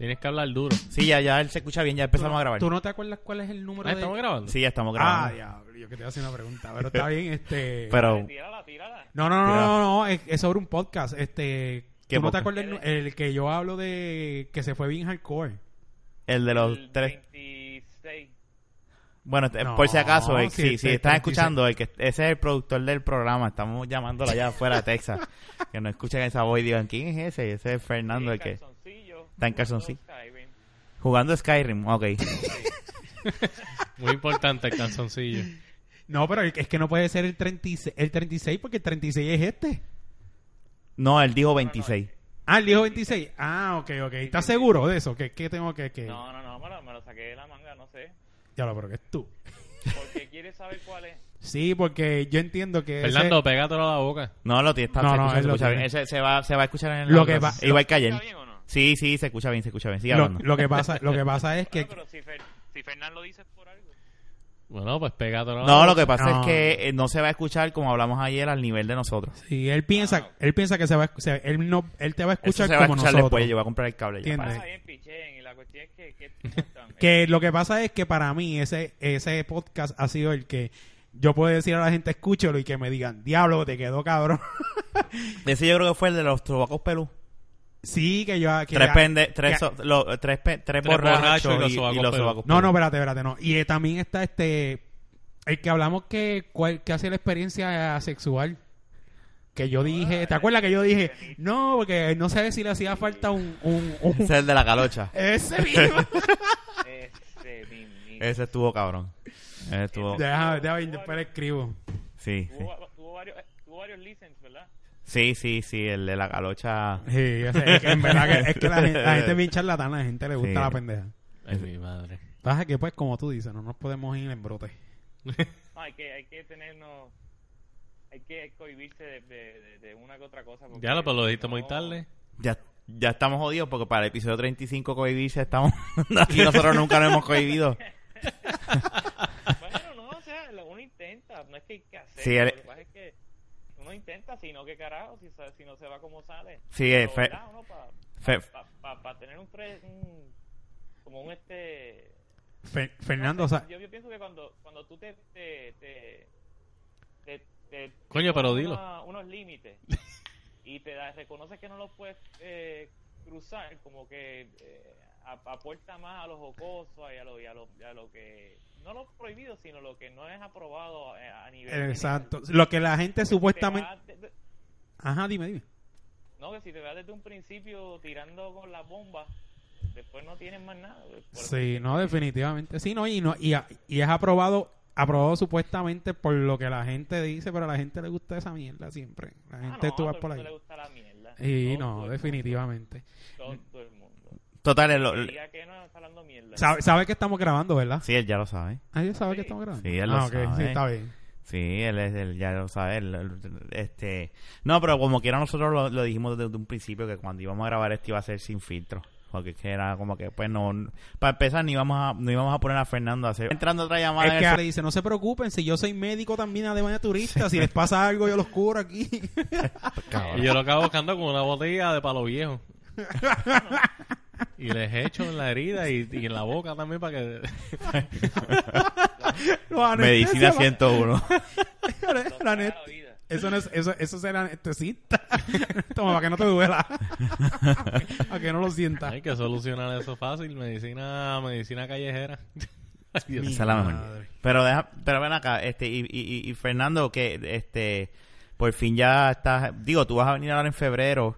Tienes que hablar duro. Sí, ya, ya él se escucha bien, ya empezamos a grabar. ¿Tú no te acuerdas cuál es el número Ah, de...? ¿Estamos grabando? Sí, ya estamos Ah, grabando. diablo, yo que te voy a hacer una pregunta, pero está bien, este... Pero, Tírala, tírala. No, no, no, no, no, es, es sobre un podcast, este... ¿Qué ¿Tú no te acuerdas el, el que yo hablo de que se fue bien hardcore? el de los El tres... 26. Bueno, este, No, por si acaso, eh, sí, si, este, si están 36. escuchando, el que ese es el productor del programa, estamos llamándolo allá afuera de Texas, que no escuchen esa voz y digan, ¿quién es ese? Ese es Fernando, el que Está en calzoncillo. Skyrim. jugando Skyrim, ok. Muy importante el calzoncillo. No, pero es que no puede ser el 36, el 36 porque el 36 es este. No, él dijo 26. Ah, el dijo 26. Ah, ok, ok. ¿Estás seguro de eso? ¿Qué, qué tengo que...? que... No, no, no, me lo, me lo saqué de la manga, no sé. Ya lo, pero que es tú. Porque quieres saber cuál es. Sí, porque yo entiendo que... ese- Fernando, pégatelo a la boca. No, lo tiene, está, No, se no, escucha, él se escucha bien. Ese se va, se va a escuchar en el Lo que va- Igual que ayer. Sí, sí, se escucha bien, se escucha bien. Sigue lo, hablando. lo que pasa, lo que pasa es que... Bueno, pero si, Fer- si Fernán lo dice por algo. Bueno, pues pégatelo a No, lo que pasa No. es que eh, no se va a escuchar como hablamos ayer al nivel de nosotros. Sí, él piensa, él piensa que se va, a- se- él no, él te va a Eso escuchar se va a como escuchar nosotros. después. Yo voy a comprar el cable. ya. Pasa bien, pichén, y la cuestión es que... que. Que lo que pasa es que para mí ese ese podcast ha sido el que yo puedo decir a la gente escúchalo y que me digan, diablo, te quedó cabrón. Ese yo creo que fue el de los tobacos pelú. Sí, que yo... Que, Tres, pende, tres, que- so- lo- tres, pe- tres Tres borrachos borrachos y los y, y los sobacos No, no, espérate, espérate, no. Y eh, también está este... El que hablamos que, cuál, que hace la experiencia sexual. Que yo dije... ¿Te acuerdas que yo dije? No, porque no sé si le hacía falta un... un, un- Ese es el de la calocha. ese mismo. Ese mismito. Ese estuvo cabrón. Ese estuvo... Déjame, déjame, después le escribo. Sí, sí. Tuvo, tuvo varios, tuvo varios listens, ¿verdad? Sí, sí, sí, el de la calocha. Sí, yo sé, es que en verdad que, es que la, gente, la gente es bien charlatana, la gente le gusta Sí. la pendeja. Ay, mi madre. Pasa que pues como tú dices, no nos podemos ir en brote. No, hay que, hay que tenernos... Hay que cohibirse de, de, de- de una que otra cosa. porque Ya lo, pero lo dijiste no- muy tarde. Ya, ya estamos jodidos porque para el episodio 35 cohibirse estamos... Aquí nosotros nunca nos hemos cohibido. Bueno, no, o sea, lo- uno intenta, no es que hay que hacer. Sí, lo el- que pasa es que uno intenta, si no, ¿qué carajo? Si, si no se va como sale. Sí, Pero, fe- ¿verdad? Uno pa- fe- pa- pa- pa tener un, fre- un- como un este Fe- Fernando, no o sea, yo, yo pienso que cuando cuando tú te te te, te- te- Coño, te pero dilo. una- unos límites y te da- reconoces que no los puedes eh, cruzar como que eh, aporta más a los jocosos y a lo, y a lo, y a lo que no lo prohibido sino lo que no es aprobado eh, a nivel general. exacto. Lo que la gente Porque supuestamente... de- Ajá, dime, dime. no, que si te vas desde un principio tirando con la bomba, después no tienes más nada. eso Sí, no, definitivamente. Sí, no, y, no, y, y es aprobado aprobado supuestamente por lo que la gente dice, pero a la gente le gusta esa mierda siempre. La Ah, gente no, tú a vas por ahí. le gusta la mierda. Y Todo- no, definitivamente. Todo, todo el mundo. Total, el- el- diga que no está hablando mierda. Sabe, sabe que estamos grabando, ¿verdad? sí, él ya lo sabe. Ah, ya sabe Sí. que estamos grabando. Sí, él lo ah, ok, sabe. sí, está bien. Sí, él es él ya lo sabe. él- él- este, no, pero como quiera nosotros lo, lo dijimos desde un principio que cuando íbamos a grabar esto iba a ser sin filtro. Porque era como que, pues no, para empezar ni íbamos a, no íbamos a poner a Fernando a hacer. Entrando otra llamada. Es que el- le dice, no se preocupen, si yo soy médico también además de turista, si les pasa algo yo los cubro aquí. Y yo lo acabo buscando con una botella de palo viejo. y les echo en la herida y, y en la boca también para que... Medicina la- 101. la vida. Eso, no es, eso, eso es el anestesista. Toma, para que no te duela. para que no lo sientas. Hay que solucionar eso fácil. Medicina medicina callejera. Esa es la mejor. madre. Pero deja, pero ven acá, este, y, y, y- y Fernando, que este, por fin ya estás, digo, tú vas a venir ahora en febrero,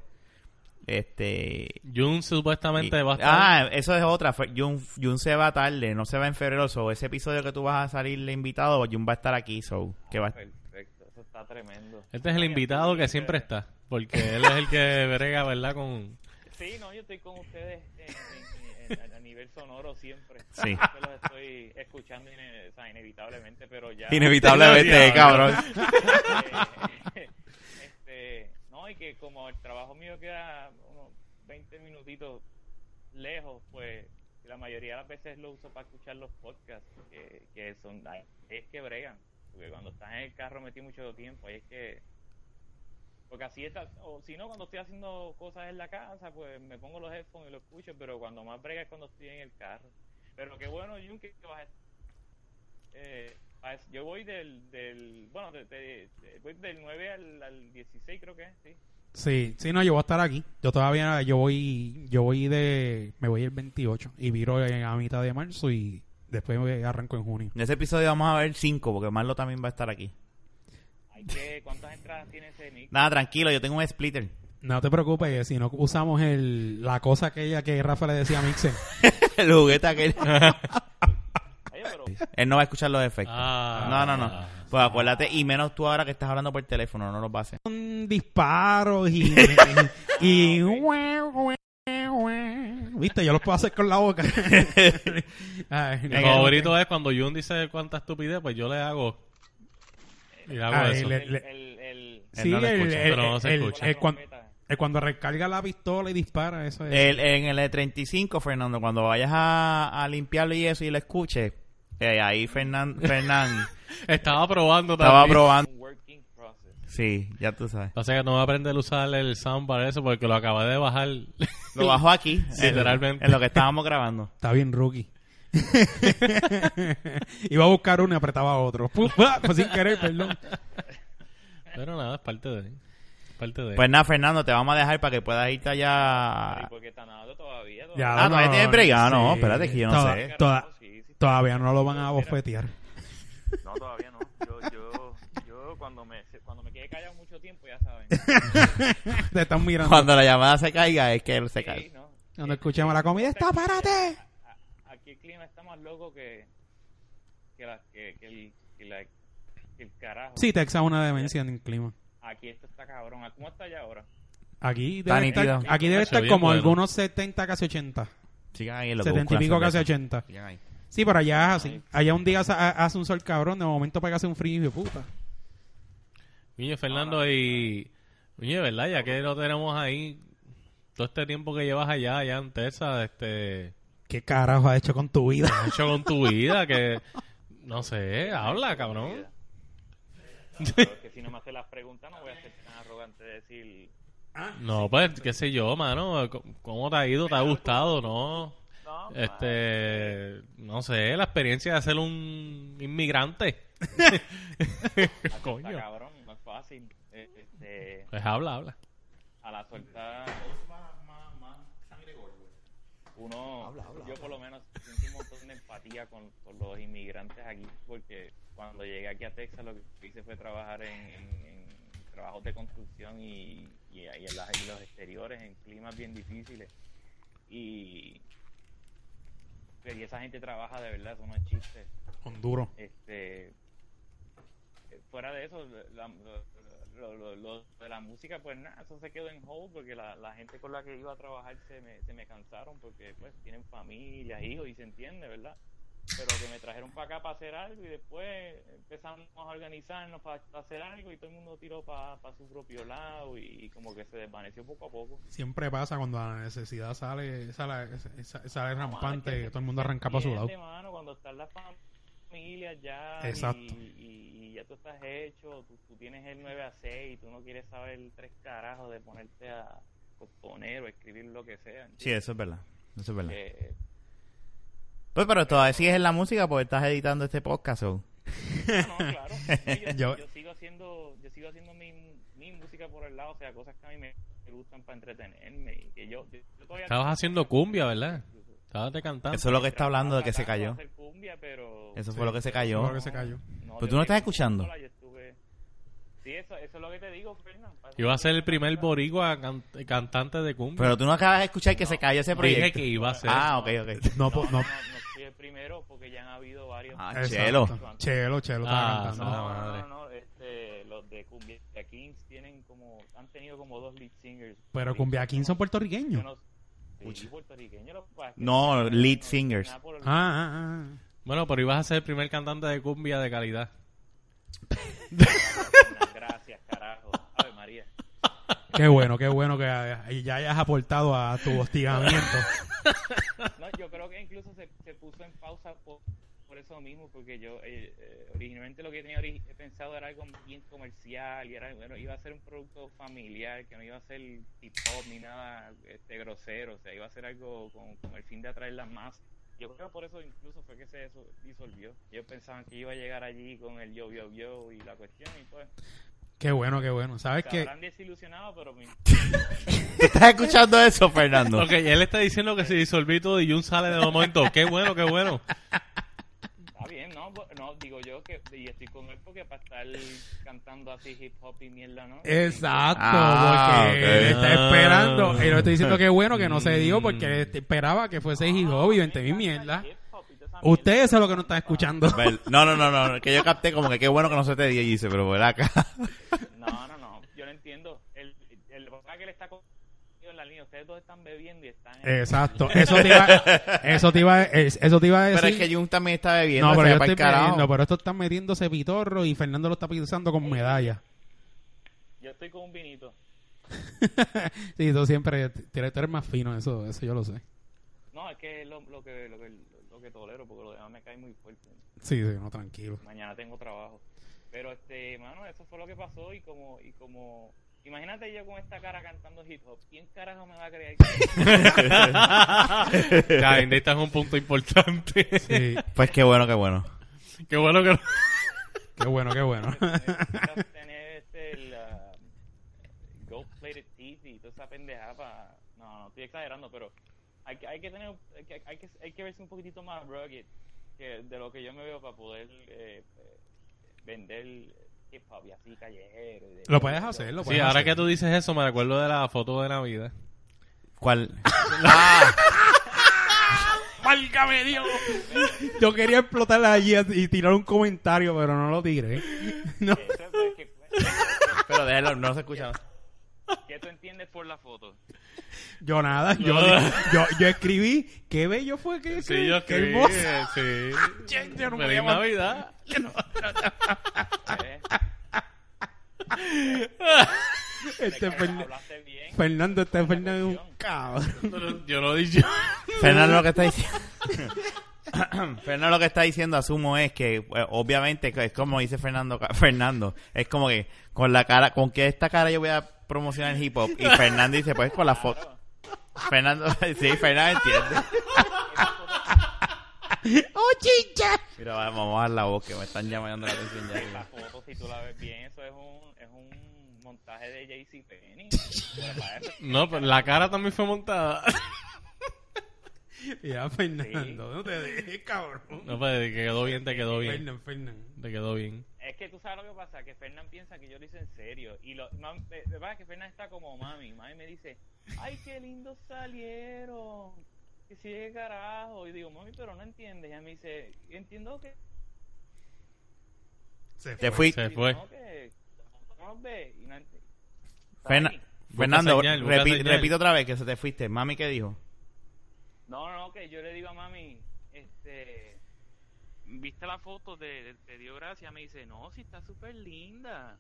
este, Jun supuestamente y- va a estar... ah, eso es otra, Jun, Jun se va tarde, no se va en febrero, so, ese episodio que tú vas a salir invitado, Jun va a estar aquí, so, que va, Perfecto, eso está tremendo. Este es el invitado que siempre está. Porque él es el que brega, ¿verdad? Con... Sí, no, yo estoy con ustedes en- en- en- a nivel sonoro siempre. Sí. Siempre los estoy escuchando ine- o sea, inevitablemente, pero ya... inevitablemente, cabrón. Eh, no, que como el trabajo mío queda unos 20 minutitos lejos, pues la mayoría de las veces lo uso para escuchar los podcasts, que, son, es que bregan, porque cuando estás en el carro metí mucho tiempo, ahí es que Porque así está, o si no, cuando estoy haciendo cosas en la casa, pues me pongo los headphones y lo escucho, pero cuando más brega es cuando estoy en el carro. Pero qué bueno, Jun, que vas a... Eh, yo voy del, del bueno, de- de- de- voy del 9 al, al 16 creo que sí. Sí, sí, no, yo voy a estar aquí. Yo todavía, yo voy, yo voy de, me voy el 28 y viro en- a mitad de marzo y después me arranco en junio. En ese episodio vamos a ver cinco, porque Marlo también va a estar aquí. Hay que, ¿Cuántas entradas tiene ese Nick? Nada, tranquilo, yo tengo un splitter. No te preocupes, si no usamos el, la cosa aquella que Rafa le decía a Mixer. el juguete aquel. Él no va a escuchar los efectos. Ah. no, no, no. Pues acuérdate, y menos tú ahora que estás hablando por teléfono, no los va a hacer. Con disparos y, y, y- Viste, yo los puedo hacer con la boca. Ay, Mi favorito es cuando Jun dice cuánta estupidez, pues yo le hago. Y le hago Ay, eso. le- el, el, el, Él Sí, no el, escucha, el- pero no se el- escucha. el cuando recarga la pistola y dispara, eso es. El- en el E35, Fernando, cuando vayas a, a limpiarlo y eso y lo escuches, eh, ahí Fernán, Fernán Estaba probando estaba también. probando. Working process. Sí, ya tú sabes. O sea que no voy a aprender a usar el sound para eso porque lo acabé de bajar. Lo bajo aquí, en- Literalmente. En, lo que estábamos grabando. Está bien rookie. Iba a buscar uno y apretaba otro. Ah, pues sin querer, perdón. Pero nada, es parte de. es parte de. Pues nada, Fernando, te vamos a dejar para que puedas irte allá. porque está nadando todavía. Ya, Ah, todavía tienes break. Ah, no, sí. espérate que yo no sé. toda-. Todavía no lo van a bofetear. No, todavía no. Yo, yo, yo cuando me cuando me quede callado mucho tiempo, ya saben. Te están mirando. Cuando la llamada se caiga, es que él se Sí, cae. ¿no? Cuando escuchemos la comida, está, párate. Aquí el clima está más loco que que, la, que, que el, que, la- que el carajo. Sí, Texas es una demencia en el clima. Aquí esto está cabrón. ¿Cómo está allá ahora? Aquí Está debe estar, aquí debe estar como bueno. algunos 70, casi 80. Sigan ahí en lo que 70 y pico, casi cerveza. 80. Sigan ahí. Sí, pero allá es así. Allá un día hace un sol cabrón, de momento pega hace un frío y puta. Niño Fernando y. Niño, ¿verdad? Ya que lo tenemos ahí. Todo este tiempo que llevas allá, allá en Texas, este. ¿Qué carajo has hecho con tu vida? ¿Qué has hecho con tu vida? Que. No sé, habla, cabrón. Pero es que si no me hace las preguntas, no voy a ser tan arrogante de decir. No, pues, qué sé yo, mano. ¿Cómo- ¿Cómo te ha ido? ¿Te ha gustado? ¿No? No, Este. No sé, la experiencia de ser un inmigrante. Está Coño. cabrón, no es fácil. Este, Pues habla, habla. a la suelta. Uno, yo por lo menos sentí un montón de empatía con, con los inmigrantes aquí, porque cuando llegué aquí a Texas lo que hice fue trabajar en, en- en trabajos de construcción y, y, ahí en, las- en los exteriores, en climas bien difíciles. Y, y esa gente trabaja de verdad, eso no es chiste Honduras. este eh, fuera de eso la- lo, lo- lo de la música pues nada eso se quedó en hold porque la, la gente con la que iba a trabajar se me, se me cansaron porque pues tienen familias hijos y se entiende verdad pero que me trajeron para acá para hacer algo y después empezamos a organizarnos para, hacer algo y todo el mundo tiró para su propio lado y, y como que se desvaneció poco a poco Siempre pasa cuando la necesidad sale, sale, sale, sale rampante, Mano, es que todo el mundo arranca para su lado. mano, cuando están las familias ya Exacto. Y, y- y ya tú estás hecho, tú, tú tienes el 9 a 6 y tú no quieres saber tres carajos de ponerte a componer o escribir lo que sea. Sí, eso es verdad. Eso es verdad. Eh, Pues, pero todavía sigues en la música porque estás editando este podcast. ¿o? no, claro. Sí, yo, Yo- yo sigo haciendo, yo sigo haciendo mi, mi música por el lado, o sea, cosas que a mí me gustan para entretenerme y que yo, yo- yo todavía Estabas haciendo cumbia, ¿verdad? Estabas de cantante. Eso es lo que está hablando de que se cayó. cumbia, pero Eso Sí. fue lo que se cayó. lo que se cayó. Pero tú no estás escuchando. estuve- Sí, eso, eso es lo que te digo, Fernán. Iba a ser el primer boricua can- cantante de cumbia. Pero tú no acabas de escuchar que se cayó ese Dije proyecto. que iba a ser. Ah, ok, ok. No, No, no, no. no, no primero porque ya han habido varios. Ah, chelo. Chelo, Chelo Ah, cantando. no, madre. no, no, este, los de Cumbia Kings tienen como, han tenido como dos lead singers. Pero Cumbia King son puertorriqueños. no- sí, puertorriqueños, lo que pasa es que No, no- lead no- singers. Ah, ah, ah. Bueno, pero ibas a ser el primer cantante de cumbia de calidad. Gracias, carajo. Ave María. Qué bueno, qué bueno que ya hayas aportado a tu hostigamiento. No, yo creo que incluso se, puso en pausa por, por eso mismo, porque yo eh, eh, originalmente lo que tenía ori- pensado era algo bien comercial y era, bueno, iba a ser un producto familiar, que no iba a ser hip hop ni nada este, grosero, o sea, iba a ser algo con, con el fin de atraer las masas. Yo creo que por eso incluso fue que se disolvió. Ellos pensaban que iba a llegar allí con el yo, yo, yo y la cuestión y pues Qué bueno, qué bueno. ¿Sabes qué? habrán desilusionado, pero mi- ¿Estás escuchando eso, Fernando? Ok, él está diciendo que se disolvió y todo y Jun sale de momento. Qué bueno, qué bueno. Está bien, no, no, digo yo que y estoy con él porque para estar cantando así hip hop y mierda, ¿no? Exacto, Ah, porque él está Ah. esperando. Y yo estoy diciendo que bueno que no se dio porque él esperaba que fuese hip hop y 20 mil mierda. Ustedes son los que no están escuchando. Ver- No, no, no, no, que yo capté como que qué bueno que no se te dio y dice, pero por acá. No, no, no, yo no entiendo. El, el, el que él está en la línea, ustedes dos están bebiendo y están... en- Exacto, eso te iba, eso te iba, es- eso te iba a decir. Pero es que Jun también está bebiendo. no, pero yo estoy metiendo, pero estos están metiéndose pitorro y Fernando lo está pisando con medalla. Yo estoy con un vinito. sí, tú siempre, tú eres más fino, eso, eso yo lo sé. No, es que lo, lo que, lo, que, que tolero, porque lo demás me cae muy fuerte. Sí, sí, no, tranquilo. Mañana tengo trabajo. Pero, este, mano, eso fue lo que pasó y como... Y como Imagínate yo con esta cara cantando hip hop. ¿Quién carajo me va a creer que... Ya, Indy, este es un punto importante. Sí, Pues qué bueno, qué bueno. Qué bueno que... qué bueno, qué bueno. Necesitas tener este, el uh, gold plated teeth y toda esa pendejada para... No, no, estoy exagerando, pero hay que, hay que tener... Hay que, hay, que, hay que verse un poquitito más rugged que de lo que yo me veo para poder eh, eh, vender hip hop y así callejero. y de- Lo puedes hacer, lo Sí, puedes ahora hacer. que tú dices eso, me recuerdo de la foto de Navidad. ¿Cuál? ¡Válgame Dios! Yo quería explotar allí y tirar un comentario, pero no lo tiré. No. Pero déjalo, no se escucha. ¿Qué tú entiendes por la foto? Yo nada, yo, yo, yo escribí, qué bello fue que Sí, yo qué escribí, hermoso. sí. Che, yo no me Feliz llamo- Navidad. ¿Eh? Este Te Fern- hablaste bien. Fernando, este Fernando es un cabrón. Yo lo dije. Fernando lo que está diciendo. Fernando lo que está diciendo, asumo, es que eh, obviamente que es como dice Fernando, Fernando, es como que con la cara, con que esta cara yo voy a promocionar el hip hop y Fernando dice pues con la foto. Fernando, sí, Fernando entiende. ¡Oh, chicha! Mira, vamos a dar la voz que me están llamando la atención ya. La foto, si tú la ves bien, eso es un, es un montaje de JC Penny. No, pero la cara también fue montada. Ya, Fernando, no te dejes, cabrón. No, pues quedó bien, te quedó bien. Fernando, Fernando. Te quedó bien. Es que tú sabes lo que pasa, que Fernán piensa que yo lo hice en serio. Y lo, mam, de de verdad que Fernán está como mami. Mami me dice, ay, qué lindos salieron. Que sigue carajo. Y digo, mami, pero no entiendes. Y ella me dice, entiendo que... Se Te fue. Se fue. No, que no ve. Y no. Fernando, señal, busca repi- señal. repite otra vez que se te fuiste. Mami, ¿qué dijo? No, no, no, que yo le digo a mami, este, ¿viste la foto? de te dio gracia? Me dice, no, si está súper linda.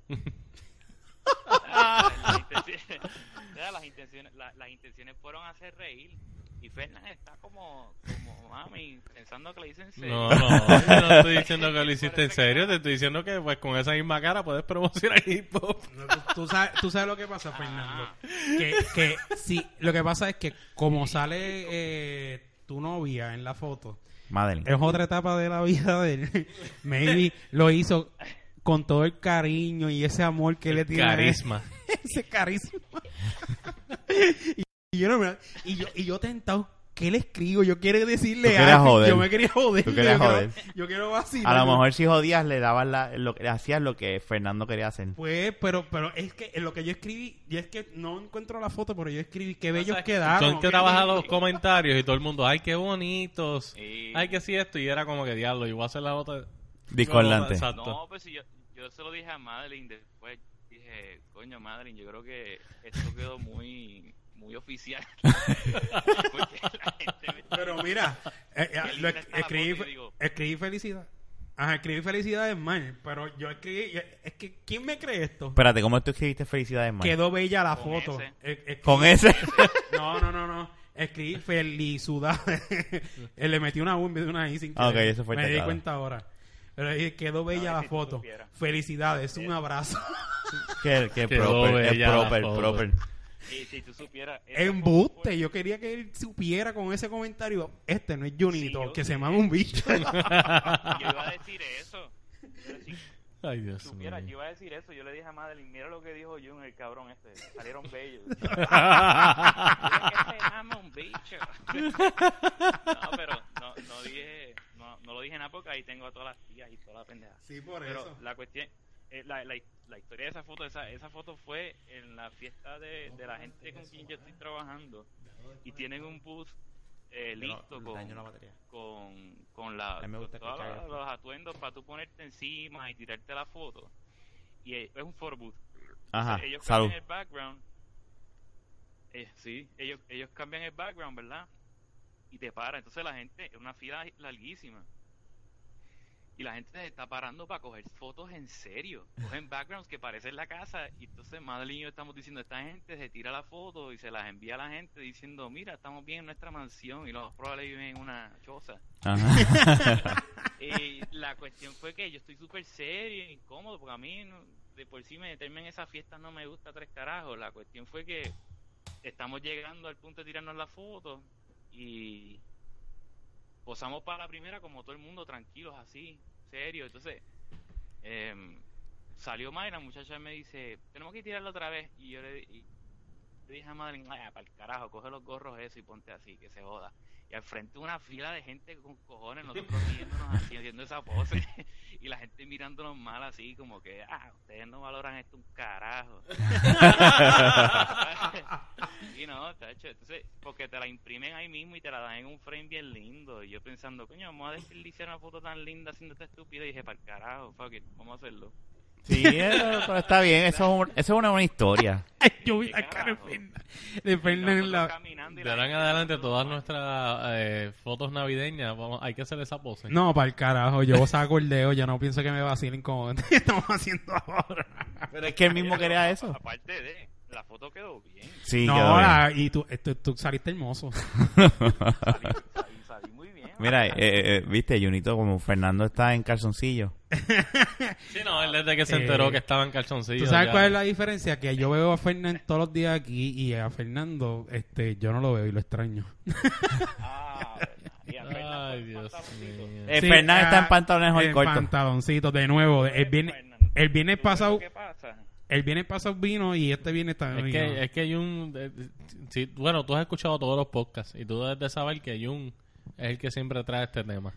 las, intenciones, las, intenciones, la- las intenciones fueron hacer reír. Y Fernan está como, como mami, pensando que le dicen serio. No, no, yo no estoy diciendo que lo hiciste en serio, te estoy diciendo que pues con esa misma cara puedes promocionar hip hop. No, tú, tú sabes, tú sabes lo que pasa, Fernando. Ah. Que, que sí, lo que pasa es que como sale eh, tu novia en la foto, Madeline. es otra etapa de la vida de él. Maybe lo hizo con todo el cariño y ese amor que le tiene. a él. Carisma. ese carisma. y, yo y yo y yo tentado ¿Qué le escribo? Yo quiero decirle algo. joder. Yo me quería joder. Tú querías yo, joder. Quiero, yo quiero vacilar. A lo mejor si jodías le dabas la, lo, hacías lo que Fernando quería hacer. Pues, pero, pero es que en lo que yo escribí, y es que no encuentro la foto, pero yo escribí qué bellos sea, quedaron. Son que trabaja los comentarios y todo el mundo, ay, qué bonitos. Sí. Ay, que sí esto. Y era como que diablo, yo voy a hacer la otra. Discordante. Exacto. No, pues si yo, yo se lo dije a Madeline después. Dije, coño, Madeline, yo creo que esto quedó muy muy oficial. Porque la gente me- Pero mira, eh, eh, lo es- escribí, digo- escribí felicidad. Ajá, escribí felicidades mal, pero yo escribí, es que, ¿quién me cree esto? Espérate, ¿cómo tú escribiste felicidades, man? Quedó bella la Con foto. ese. Eh, escribí- Con ese. No, no, no, no. escribí felicidades. Él le metió una U en vez de una I sin Ah, ok, querer. eso fue Me di teclado. cuenta ahora. Pero dije, quedó bella No, la si foto. Felicidades, un abrazo. Que, que proper, es proper, proper. Y si tú supieras... Embuste, fue- yo quería que él supiera con ese comentario, este no es Junito, Sí, yo que se mama un bicho. Yo iba a decir eso. Yo iba a decir, Ay, Dios supiera, yo iba a decir eso. Yo le dije a Madeline, mira lo que dijo Jun, el cabrón este. Salieron bellos. Que se llama un bicho. no, pero no, no dije, no, no lo dije nada porque ahí tengo a todas las tías y toda la pendeja. sí, por Pero la cuestión, eh, la, la, la historia de esa foto, esa, esa foto fue en la fiesta de, de la gente con quien yo estoy trabajando y tienen un bus eh, listo con, con, con, la, con todos los, atuendos para tú ponerte encima y tirarte la foto. Y es un photo booth. Ajá, Entonces, ellos salud. cambian el background. Eh, sí, ellos, ellos cambian el background, ¿verdad? Y te paran. Entonces la gente, es una fila larguísima. Y la gente se está parando para coger fotos en serio. Cogen backgrounds que parecen la casa. Y entonces Madeline y yo estamos diciendo, esta gente se tira la foto y se las envía a la gente diciendo, mira, estamos bien en nuestra mansión y los más probable viven en una choza. Ajá. Y la cuestión fue que yo estoy súper serio e incómodo, porque a mí no- de por sí meterme en esa fiesta no me gusta tres carajos. La cuestión fue que estamos llegando al punto de tirarnos la foto y posamos para la primera como todo el mundo, tranquilos así, serio. Entonces, em, salió Mayra, la muchacha me dice, tenemos que tirarla otra vez. Y yo le, y dije a Madeline, para el carajo, coge los gorros eso y ponte así, que se joda. Y al frente una fila de gente con cojones, nosotros riéndonos así, haciendo esa pose. y la gente mirándonos mal así, como que, ah, ustedes no valoran esto un carajo. y no, tacho, entonces, porque te la imprimen ahí mismo y te la dan en un frame bien lindo. Y yo pensando, coño, vamos a desperdiciar una foto tan linda haciendo esta estúpida. Y dije, para el carajo, fuck it, vamos a hacerlo. Sí, pero está bien, eso es, un- eso es una buena historia. Yo vi la ¿Qué cara de? Fernan. En la... De ahora en adelante, todas nuestras eh, fotos navideñas, vamos, hay que hacer esa pose. No, para el carajo, yo saco el dedo, yo no pienso que me vacilen como estamos haciendo ahora. Pero es que él mismo quería eso. Aparte de, la foto quedó bien. Sí, no, quedó bien. la- y tú, tú, tú saliste hermoso. Salí, salí, salí muy bien. Mira, eh, eh, viste, Junito, como Fernando está en calzoncillo. Sí, no, él desde que se enteró Eh, que estaba en calzoncillos. ¿Tú sabes ya- cuál es la diferencia? Que yo veo a Fernando todos los días aquí y a Fernando este yo no lo veo y lo extraño. Ah, Ay, Dios pantaloncito. mío. Eh, Sí, Fernando está ah, en pantalones hoy en cortos. pantaloncitos, de nuevo. El viernes, Fernando, el viernes ¿tú ves pasado, que pasa? el viernes pasado vino y este viernes también Es vino. que, es que Jun, eh, sí, bueno, tú has escuchado todos los podcasts y tú debes de saber que Jun es el que siempre trae este tema.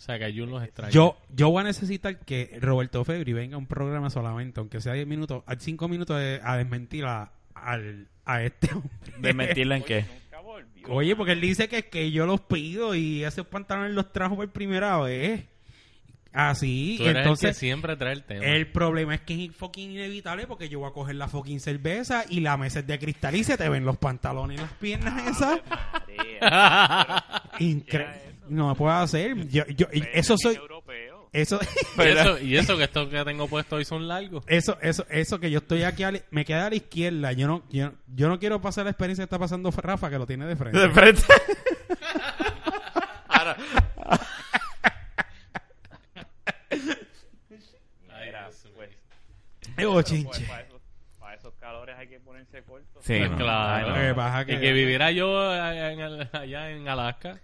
O sea, que Jun los extraña. Yo, yo voy a necesitar que Roberto Febri venga a un programa solamente, aunque sea 10 minutos, a 5 minutos de- a desmentir a, al- a este hombre. ¿De mentirlo en qué? Oye, porque él dice que, que yo los pido y esos pantalones los trajo por primera vez. Así, Tú eres el que entonces siempre trae el tema. el problema es que es fucking inevitable porque yo voy a coger la fucking cerveza y la mesa es de cristal y se te ven los pantalones y las piernas esas. Increíble. No me puedo hacer. Yo, yo, eso es soy. europeo. Eso, y, eso, y eso que estos que tengo puesto hoy son largos. eso, eso, eso que yo estoy aquí, a la- me queda a la izquierda. Yo no, yo, yo no quiero pasar la experiencia que está pasando Rafa, que lo tiene de frente. De frente. Mira, pues, Eh, chinche. para, esos, para esos calores hay que ponerse corto. Sí, Pues no, claro. ay, no. Lo que pasa que- Y que viviera yo allá en, el- allá en Alaska,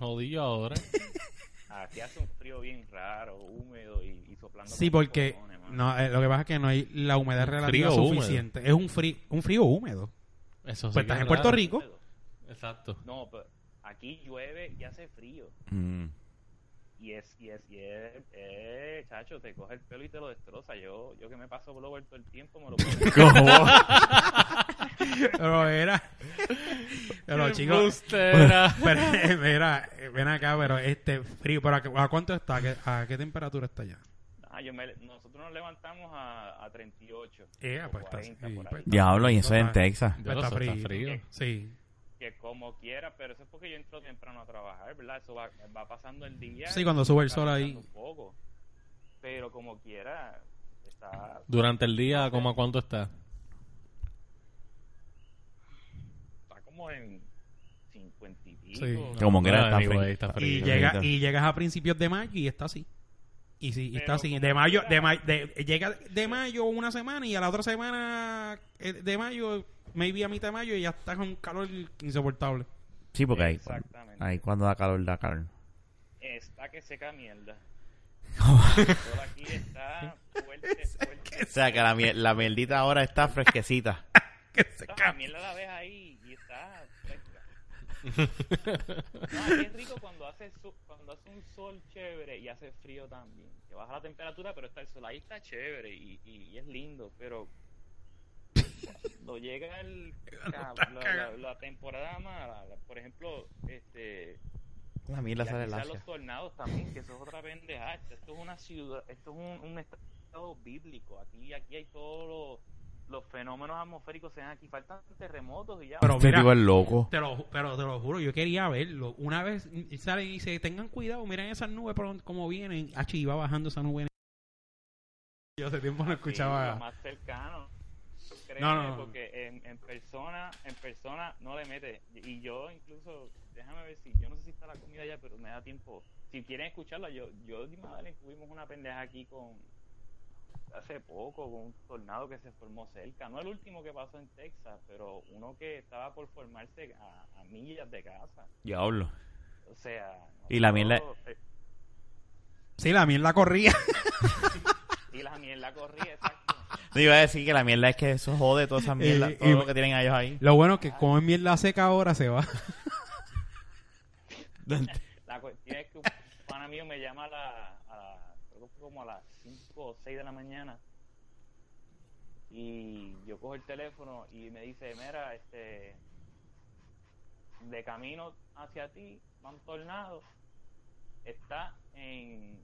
jodido ahora. Aquí hace un frío bien raro, húmedo y, y soplando. Sí, porque cojones, no, eh, lo que pasa es que no hay la humedad relativa Frío húmedo. suficiente. Es un frío, un frío húmedo. Eso sí Pues que estás es en Puerto raro. Rico. Exacto. No, pero aquí llueve y hace frío. Mm. Y es, y es, y es, eh, chacho, te coge el pelo y te lo destroza. Yo, yo que me paso blower todo el tiempo, me lo pongo. Pero era. Pero Qué chicos. Pero, mira, ven acá, pero este frío, ¿pero a, qué- a cuánto está? ¿A qué, a qué temperatura está ya? Ah, yo me- nosotros nos levantamos a, a 38. Eh, pues está 40 sí, pues. Diablo, y eso es en Texas. Pues está frío. Sí. Que como quiera, pero eso es porque yo entro temprano a trabajar, ¿verdad? Eso va, va pasando el día. Sí, cuando sube el sol ahí. Un poco. Pero como quiera, está, Durante el día, ¿cómo a cuánto está? está como en Sí. Como que era frío. está Y, llega, y llegas a principios de mayo y está así. Y sí, y está así. De mayo, de, ma- de- llega de mayo una semana y a la otra semana eh, de mayo, maybe a mitad de mayo, y ya está con un calor insoportable. Sí, porque ahí, Exactamente. ahí cuando da calor, da calor. Está que seca mierda. Todo aquí está fuerte, fuerte. O sea, que la, mier- la mierdita ahora está fresquecita. Que se No, la mierda la ves ahí y. No, es rico cuando hace, su- cuando hace un sol chévere y hace frío también. Que baja la temperatura, pero está el sol ahí está chévere y, y- y es lindo, pero cuando llega el, la, la- la temporada mala, la- por ejemplo, este La sale salen lacia. los tornados también, que eso es otra pendeja. Esto es una ciudad, esto es un, un estado bíblico. Aquí, aquí hay todos los, los fenómenos atmosféricos se dan aquí. Faltan terremotos y ya. Pero Este mira, es loco. te lo, pero te lo juro, yo quería verlo. Una vez sale y dice, tengan cuidado, miren esas nubes por donde- cómo vienen. Y va bajando esa nube. Yo hace tiempo no Sí, escuchaba. lo más cercano. Créeme, No, no, no. porque en, en persona, en persona no le mete. Y yo incluso, déjame ver si, yo no sé si está la comida ya, pero me da tiempo. Si quieren escucharla, yo, yo y Madeleine tuvimos una pendeja aquí con, hace poco, con un tornado que se formó cerca. No el último que pasó en Texas, pero uno que estaba por formarse a, a millas de casa. Diablo. O sea... Y la mierda- eh, Sí, la mierda corría. Y la mierda corría, exacto. No iba a decir que la mierda es que eso jode todas esas mierdas, Eh, todo y- lo que tienen ellos ahí. Lo bueno es que como es mierda seca ahora se va. La cuestión es que un pana mío me llama a la, a, creo que fue como a las 5 o 6 de la mañana y yo cojo el teléfono y me dice, mira, este, de camino hacia ti va un tornado, está en,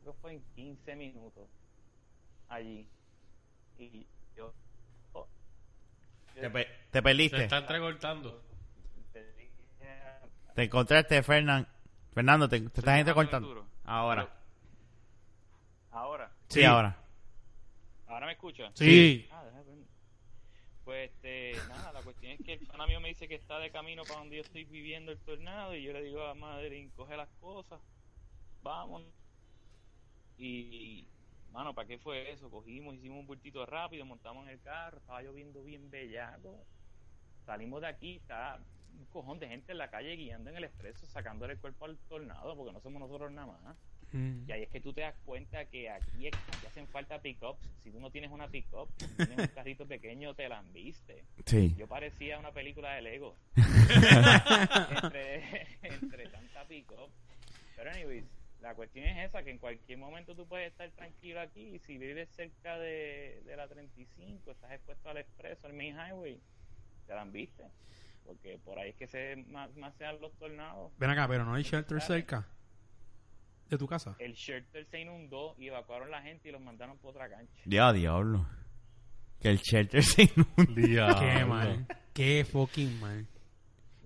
creo que fue en 15 minutos allí y yo, oh, yo Te, pe- te perdiste. está entrecortando. te dije, Te encontraste, Fernan. Fernando, te, te estás entrecortando. Ahora. Ahora, Sí, Sí. ahora. ahora me escucha. Sí. Ah. Pues este, nada, la cuestión es que el pana mío me dice que está de camino para donde yo estoy viviendo el tornado y yo le digo a Madeline, coge las cosas, vamos. Y, mano, ¿para qué fue eso? Cogimos, hicimos un bultito rápido, montamos en el carro, estaba lloviendo bien bellaco. Salimos de aquí, está un cojón de gente en la calle guiando en el expreso, sacándole el cuerpo al tornado, porque no somos nosotros nada más. Mm. Y ahí es que tú te das cuenta que aquí, aquí hacen falta pick-ups. Si tú no tienes una pick-up, si tienes un carrito pequeño, te la han viste. Sí. Yo parecía una película de Lego. entre, entre tanta pick-up. Pero anyways, la cuestión es esa, que en cualquier momento tú puedes estar tranquilo aquí y si vives cerca de, de la 35, estás expuesto al expreso, al main highway, te la han viste. Porque por ahí es que se más, más se dan los tornados. Ven acá, pero no hay shelter cerca de tu casa. El shelter se inundó y evacuaron la gente y los mandaron por otra cancha. Ya, diablo. Que el shelter se. Diablo. Qué mal. Qué fucking mal.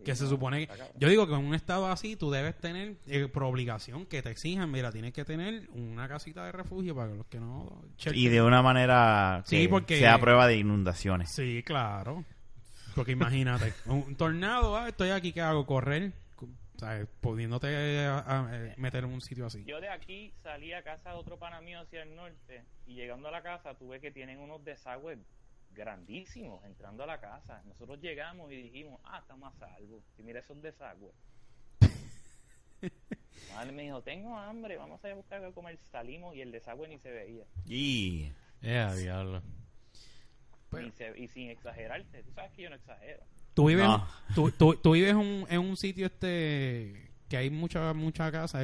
Que se supone que... Yo digo que en un estado así tú debes tener, eh, por obligación, que te exijan, mira, tienes que tener una casita de refugio para los que no... Y de una manera que Sí, porque- sea prueba de inundaciones. Sí, claro. Porque imagínate, un, un tornado, ah, estoy aquí, ¿qué hago? Correr, ¿sabes? Pudiéndote eh, a- eh, meter en un sitio así. Yo de aquí salí a casa de otro pana mío hacia el norte y llegando a la casa tuve que tienen unos desagües grandísimos entrando a la casa. Nosotros llegamos y dijimos, ah, estamos a salvo. Y mira esos desagües. Madre me dijo, tengo hambre, vamos a ir a buscar algo comer. Salimos y el desagüe ni se veía. Y Eh, diablo. Pero- Ni se- y sin exagerarte, tú sabes que yo no exagero. Tú vives, No. tú, tú- tú vives un- en un sitio este que hay mucha mucha casa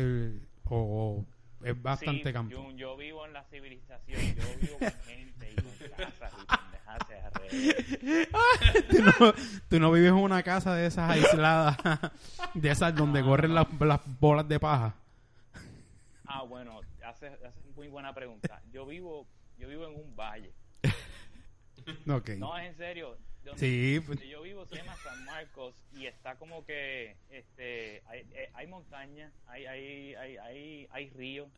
o, o es bastante Sí, campo. Yo, yo vivo en la civilización, yo vivo con gente y con casas y pendejadas alrededor. tú, no, tú no vives en una casa de esas aisladas, de esas donde corren las, las bolas de paja. Ah, bueno, hace, hace muy buena pregunta. Yo vivo, yo vivo en un valle. No, es en serio. Donde, Sí, pues- donde yo vivo se llama San Marcos y está como que este hay, eh, hay montaña, hay hay hay hay, hay río.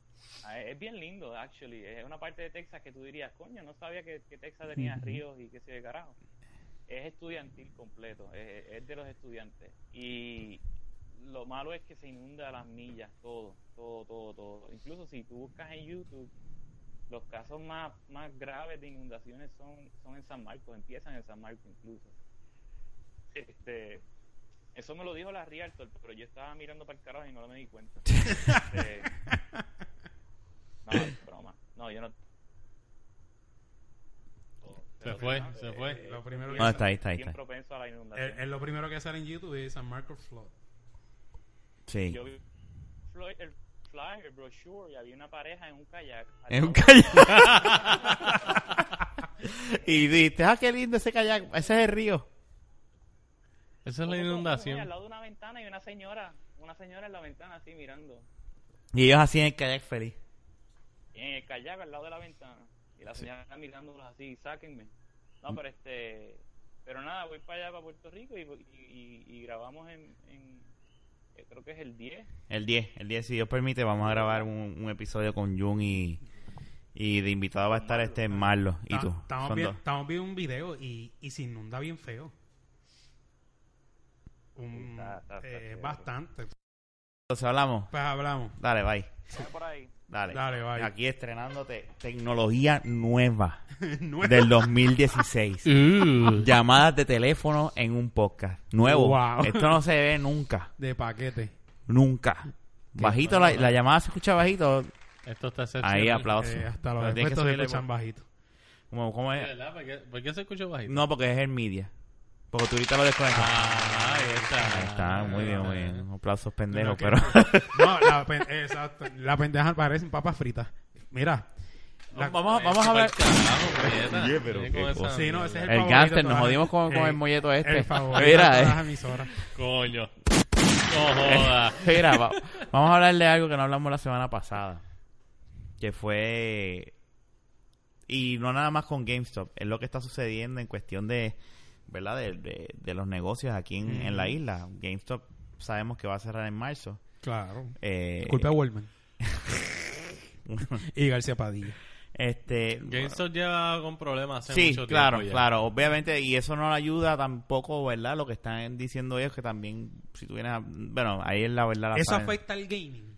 Hay- Es bien lindo, actually. Es una parte de Texas que tú dirías, coño, no sabía que, que Texas tenía ríos y que se de carajo. es estudiantil completo, es, es de los estudiantes. Y lo malo es que se inunda las millas, todo, todo, todo, todo. Incluso si tú buscas en YouTube, los casos más, más graves de inundaciones son, son en San Marcos, empiezan en San Marcos incluso. Este, eso me lo dijo la Realtor, pero yo estaba mirando para el carajo y no me di cuenta. Este, no, es broma. No, yo no. Se fue, se fue. Lo primero que No, está ahí, está ahí. Propenso a la inundación. es, es lo primero que sale en YouTube es San Marcos Flood. Sí. Yo vi Floyd- el flyer, brochure, y había una pareja en un kayak. En un kayak. y dijiste, ah, qué lindo ese kayak. Ese es el río. Esa es la Oye, Al inundación. lado de una ventana y una señora, una señora en la ventana así mirando. Y ellos así en el kayak feliz. Y en el kayak al lado de la ventana. Y la señora mirándolos así, sáquenme. No, pero este. Pero nada, voy para allá, para Puerto Rico y, y, y- y grabamos en, en- eh, Creo que es el 10. El 10, el 10, si Dios permite, vamos a grabar un, un episodio con Jun y, y de invitado va a estar este Marlo y tú. Estamos, Son vi- dos. estamos viendo un video y, y se inunda bien feo. Un- Está- está- está eh, bastante. Entonces hablamos. Pues hablamos. Dale, bye. Por ahí. Dale. Dale, bye. Aquí estrenándote tecnología nueva Nueva. del 2016. Uh, Llamadas de teléfono en un podcast. Nuevo. Wow. Esto no se ve nunca. De paquete. Nunca. Bajito, la, la llamada se escucha bajito. Esto está excepcional. Ahí aplauso. Eh, hasta los Pero tienes que efectos se escuchan bajito. Como, ¿De es- verdad? ¿Por qué, por qué se escucha bajito? No, porque es el media. Porque tú ahorita lo desconectas. Ah, ahí está. Ahí está, muy bien, muy bien. Aplausos pendejos, pero... No, la, pen- exacto. La pendeja parecen papas fritas. Mira. la- vamos, vamos a ver... Oye, pero qué cosa. Sí, no, ese es el, El gánster, nos jodimos con, con el molleto este. El favorito Mira, eh. emisoras. Coño. No joda. Mira, va- vamos a hablar de algo que no hablamos la semana pasada. Que fue... Y no nada más con GameStop. Es lo que está sucediendo en cuestión de... ¿Verdad? De, de- de los negocios aquí en, en la isla. GameStop sabemos que va a cerrar en marzo. Claro. Eh, Culpa de Wallman. y García Padilla. Este... GameStop lleva con problemas hace Sí, mucho claro, tiempo ya. claro, obviamente, y eso no le ayuda tampoco, ¿verdad? Lo que están diciendo ellos que también, si tú vienes a... Bueno, ahí es la verdad. la ¿Eso saben. afecta al gaming?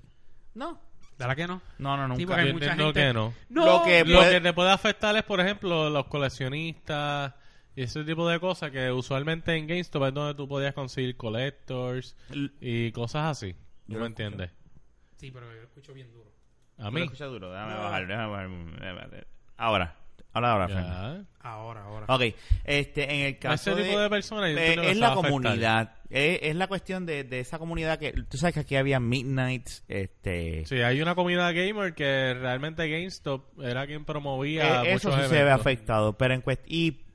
No, ¿Verdad que no? no, no, nunca. Sí, porque hay Yo mucha entiendo gente- que no. Lo que- Lo puede- que te puede afectar es, por ejemplo, los coleccionistas y ese tipo de cosas que usualmente en GameStop es donde tú podías conseguir collectors y cosas así. Yo ¿No me entiendes? Sí, pero yo lo escucho bien duro. A mí. lo escuchas duro, déjame No. bajar, déjame bajar. Ahora, habla ahora. Ya. Ahora, ahora. Ok, este, en el caso Ese tipo de de... personas eh, que es la comunidad, es, es la cuestión de, de esa comunidad que... Tú sabes que aquí había Midnights, este... Sí, hay una comunidad gamer que realmente GameStop era quien promovía Eh, eso sí se ve afectado, pero en cuest- y